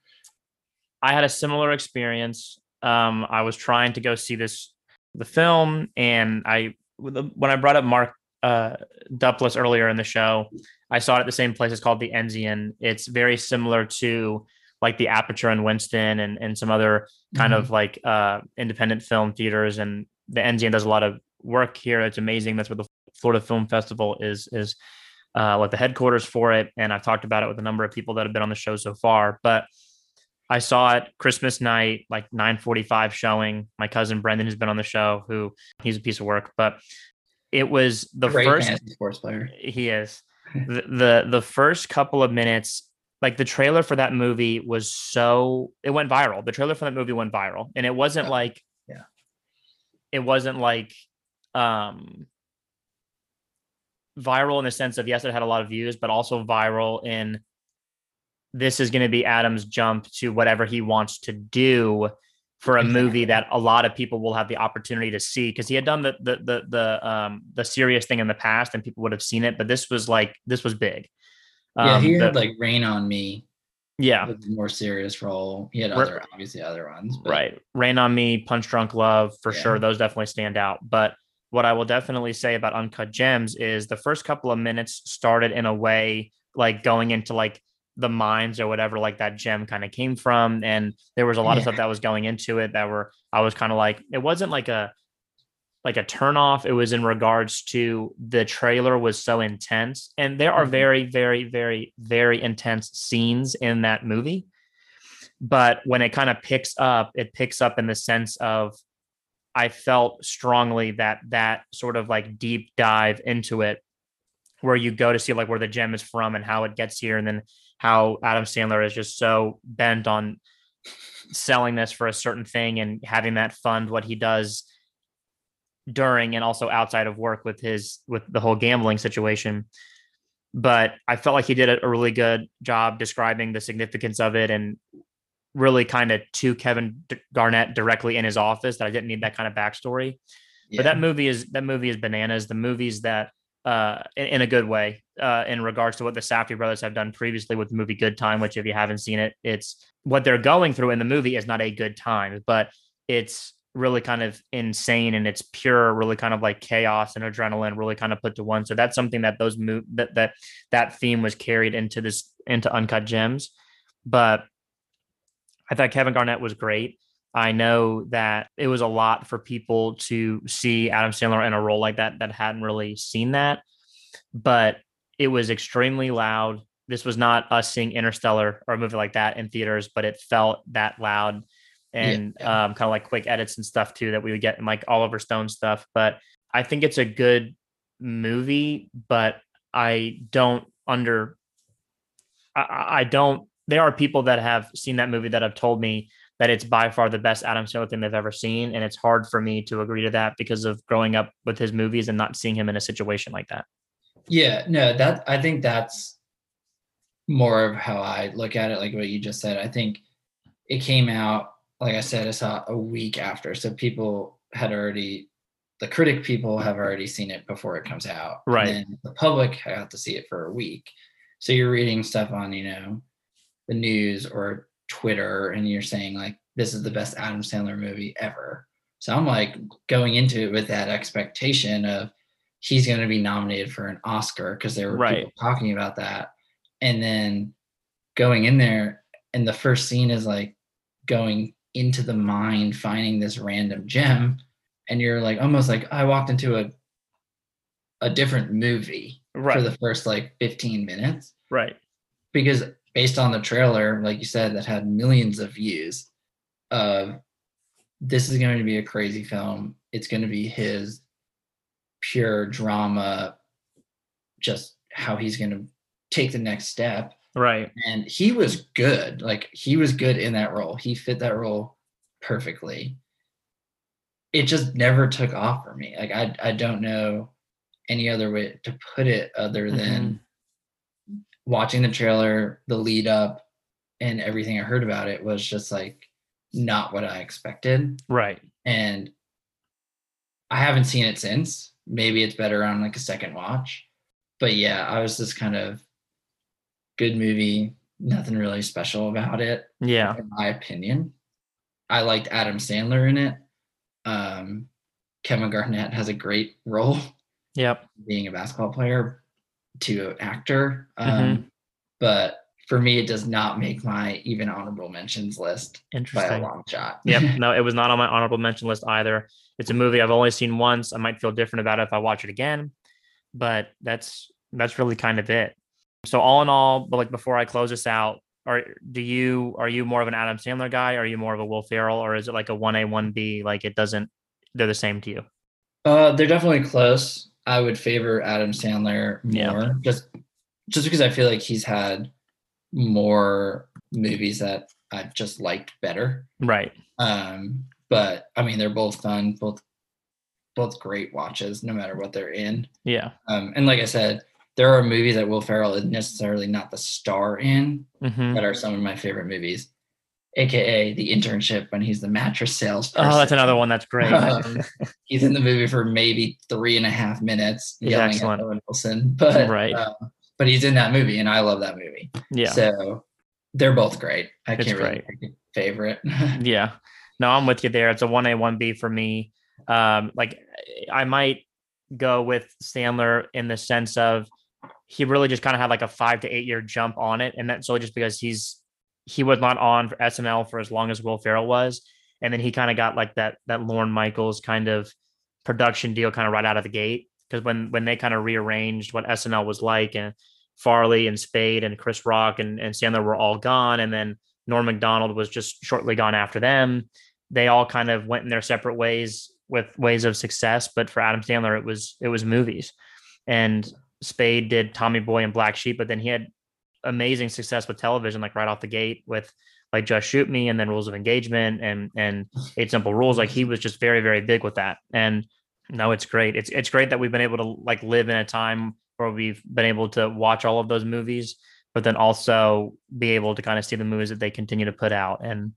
I had a similar experience. Um, I was trying to go see this the film, and I when I brought up Mark uh, Duplass earlier in the show, I saw it at the same place. It's called the Enzian. It's very similar to like the Aperture in Winston and and some other kind Mhm. of like uh, independent film theaters. And the Enzian does a lot of work here. It's amazing. That's where the Florida Film Festival is is uh, what the headquarters for it. And I've talked about it with a number of people that have been on the show so far. But I saw it Christmas night, like 9:45 showing. My cousin Brendan, who's been on the show, who he's a piece of work, but it was the Great first sports player he is the, the the first couple of minutes like the trailer for that movie was so it went viral the trailer for that movie went viral and it wasn't Yeah. like Yeah. it wasn't like um viral in the sense of yes it had a lot of views but also viral in this is going to be adam's jump to whatever he wants to do for a movie that a lot of people will have the opportunity to see because he had done the the the the um the serious thing in the past and people would have seen it but this was like this was big yeah, Um, he the- had like Rain on Me, yeah, was a more serious role. He had other obviously other ones, but right. Rain on Me, Punch Drunk Love, for Yeah. sure. Those definitely stand out. But what I will definitely say about Uncut Gems is the first couple of minutes started in a way like going into like the mines or whatever like that gem kind of came from and there was a lot of stuff that was going into it that were i was kind of like it wasn't like a like a turn off it was in regards to the trailer was so intense and there are Mhm. very very very very intense scenes in that movie but when it kind of picks up it picks up in the sense of i felt strongly that that sort of like deep dive into it where you go to see like where the gem is from and how it gets here and then how adam sandler is just so bent on selling this for a certain thing and having that fund what he does during and also outside of work with his with the whole gambling situation. But i felt like he did a, really good job describing the significance of it and really kind of to kevin garnett directly in his office that i didn't need that kind of backstory. Yeah. but that movie is that movie is bananas. The movies that uh in, in a good way uh in regards to what the Safdie brothers have done previously with the movie good time which if you haven't seen it it's what they're going through in the movie is not a good time but it's really kind of insane and it's pure really kind of like chaos and adrenaline really kind of put to one. So that's something that those move that that that theme was carried into this into uncut gems. But i thought kevin garnett was great I know that it was a lot for people to see Adam Sandler in a role like that that hadn't really seen that, but it was extremely loud. This was not us seeing Interstellar or a movie like that in theaters, but it felt that loud and Yeah. um, kind of like quick edits and stuff too that we would get in like Oliver Stone stuff. But I think it's a good movie, but I don't under I- I, I don't. There are people that have seen that movie that have told me that it's by far the best Adam Sandler thing they've ever seen, and it's hard for me to agree to that because of growing up with his movies and not seeing him in a situation like that. Yeah, no, that I think that's more of how I look at it, like what you just said. I think it came out, like I said, I saw a week after. So people had already the critic people have already seen it before it comes out. and Right. then the public got to see it for a week. So you're reading stuff on, you know, the news or Twitter and you're saying like this is the best Adam Sandler movie ever. So I'm like going into it with that expectation of he's going to be nominated for an Oscar because there were Right. people talking about that. And then going in there and the first scene is like going into the mine finding this random gem and you're like almost like I walked into a a different movie for the first like 15 minutes right. because based on the trailer, like you said, that had millions of views, of this is going to be a crazy film. It's going to be his pure drama, just how he's going to take the next step. Right. And he was good. Like he was good in that role. He fit that role perfectly. It just never took off for me. Like I I don't know any other way to put it other than mm-hmm. Watching the trailer, the lead up, and everything I heard about it was just like not what I expected. Right. And I haven't seen it since. Maybe it's better on like a second watch. But yeah, I was just kind of good movie, nothing really special about it, Yeah. in my opinion. I liked Adam Sandler in it. Um, Kevin Garnett has a great role Yep. being a basketball player to an actor. Um, Mhm. But for me, it does not make my even honorable mentions list by a long shot. Yep. (laughs) No, it was not on my honorable mention list either. It's a movie I've only seen once. I might feel different about it if I watch it again, but that's that's really kind of it. So all in all, but like before I close this out, are do you are you more of an Adam Sandler guy? Are you more of a Will Ferrell, or is it like a one A one B? Like it doesn't they're the same to you? Uh, they're definitely close. I would favor Adam Sandler Yeah. more, just just because I feel like he's had more movies that I've just liked better. Right. Um, but I mean, they're both fun, both both great watches, no matter what they're in. Yeah. Um, and like I said, there are movies that Will Ferrell is necessarily not the star in, hmm that are some of my favorite movies, aka The Internship when he's the mattress salesperson. Oh, that's another one that's great. Um, (laughs) he's in the movie for maybe three and a half minutes, He's yelling excellent. at Owen Wilson. But Right. uh, but he's in that movie, and I love that movie. Yeah. So they're both great. I It's can't really great. pick a favorite. (laughs) Yeah. No, I'm with you there. It's a one A, one B for me. Um, like I might go with Sandler in the sense of he really just kind of had like a five to eight year jump on it. And that's only just because he's he was not on for SNL for as long as Will Ferrell was. And then he kind of got like that that Lorne Michaels kind of production deal kind of right out of the gate. Because when when they kind of rearranged what SNL was like and Farley and Spade and Chris Rock and, and Sandler were all gone, and then Norm Macdonald was just shortly gone after them. They all kind of went in their separate ways with ways of success. But for Adam Sandler, it was it was movies, and Spade did Tommy Boy and Black Sheep, but then he had amazing success with television, like right off the gate with like Just Shoot Me and then Rules of Engagement and and Eight Simple Rules. Like he was just very very big with that. And no, it's great. It's it's great that we've been able to like live in a time where we've been able to watch all of those movies, but then also be able to kind of see the movies that they continue to put out, and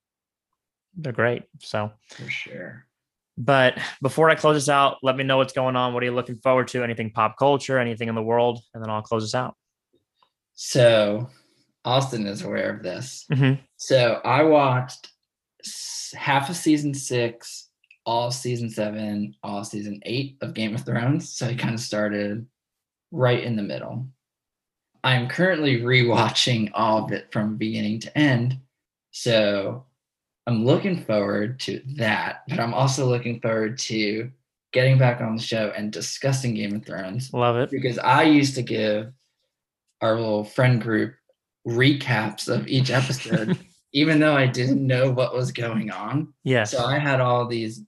they're great. So, For sure. but before I close this out, let me know what's going on. What are you looking forward to? Anything pop culture? Anything in the world? And then I'll close this out. So Austin is aware of this. Mhm. So I watched half of season six, all season seven, all season eight of Game of Thrones. So I kind of started right in the middle. I'm currently rewatching all of it from beginning to end. So I'm looking forward to that, but I'm also looking forward to getting back on the show and discussing Game of Thrones Love it. because I used to give our little friend group recaps of each episode, (laughs) even though I didn't know what was going on. Yes. So I had all these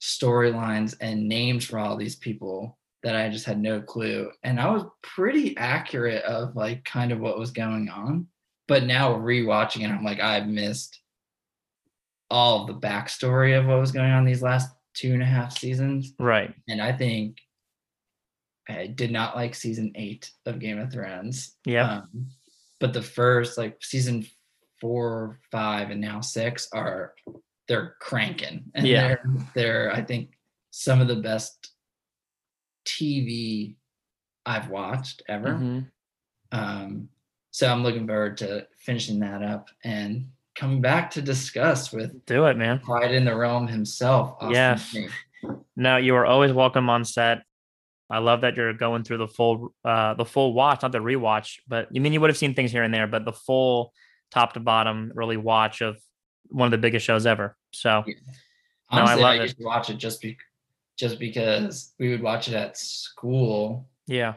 storylines and names for all these people that I just had no clue. And I was pretty accurate of like kind of what was going on. But now rewatching it, I'm like, I've missed all the backstory of what was going on these last two and a half seasons Right. and I think I did not like season eight of Game of Thrones. Yeah. Um, but the first, like season four, five, and now six are they're cranking, and Yeah. they're they're I think some of the best TV I've watched ever. Mhm. Um, so I'm looking forward to finishing that up and coming back to discuss with Do it, man. Pride in the Realm himself. Austin Yes. No, you are always welcome on set. I love that you're going through the full uh the full watch, not the rewatch, but you mean you would have seen things here and there, but the full top to bottom really watch of one of the biggest shows ever. So Yeah. No, I Honestly, I, love it. to watch it just be, just because we would watch it at school yeah.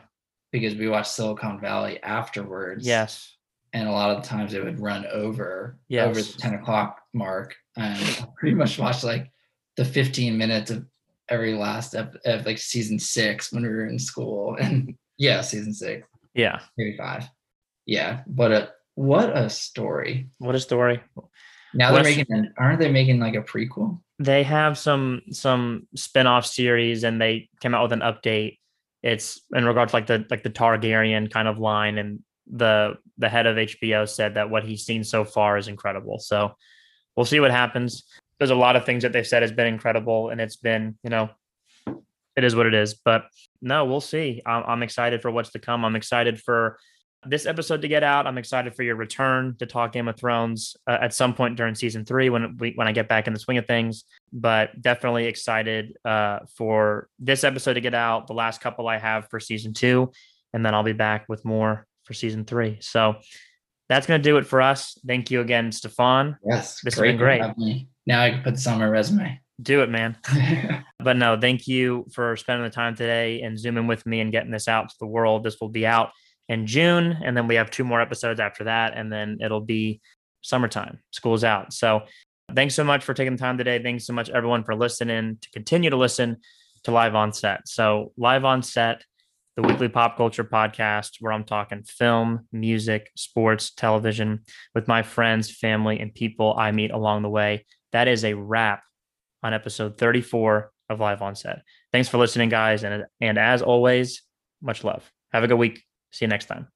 because we watched Silicon Valley afterwards. Yes. and a lot of the times it would run over over the ten o'clock mark, and I pretty much watched like the fifteen minutes of every last ep- of like season six when we were in school, (laughs) and yeah, season six, Yeah. maybe five. Yeah, what a what a story. What a story. Now they're making, an, aren't they making like a prequel? they have some some spin-off series and they came out with an update it's in regards to like the like the targaryen kind of line and the the head of hbo said that what he's seen so far is incredible so we'll see what happens there's a lot of things that they've said has been incredible and it's been you know it is what it is but no we'll see i'm, I'm excited for what's to come i'm excited for this episode to get out. I'm excited for your return to talk Game of Thrones uh, at some point during season three when we when I get back in the swing of things. But definitely excited uh, for this episode to get out. The last couple I have for season two, and then I'll be back with more for season three. So that's gonna do it for us. Thank you again, Stefan. Yes, This has been to great. Now I can put this on my resume. Do it, man. (laughs) But no, thank you for spending the time today and zooming with me and getting this out to the world. This will be out in June, and then we have two more episodes after that, and then it'll be summertime. School's out. So thanks so much for taking the time today. Thanks so much, everyone, for listening to continue to listen to Live on Set. So, Live on Set, the weekly pop culture podcast where I'm talking film, music, sports, television with my friends, family, and people I meet along the way. That is a wrap on episode 34 of Live on Set. Thanks for listening, guys. And, and as always, much love. Have a good week. See you next time.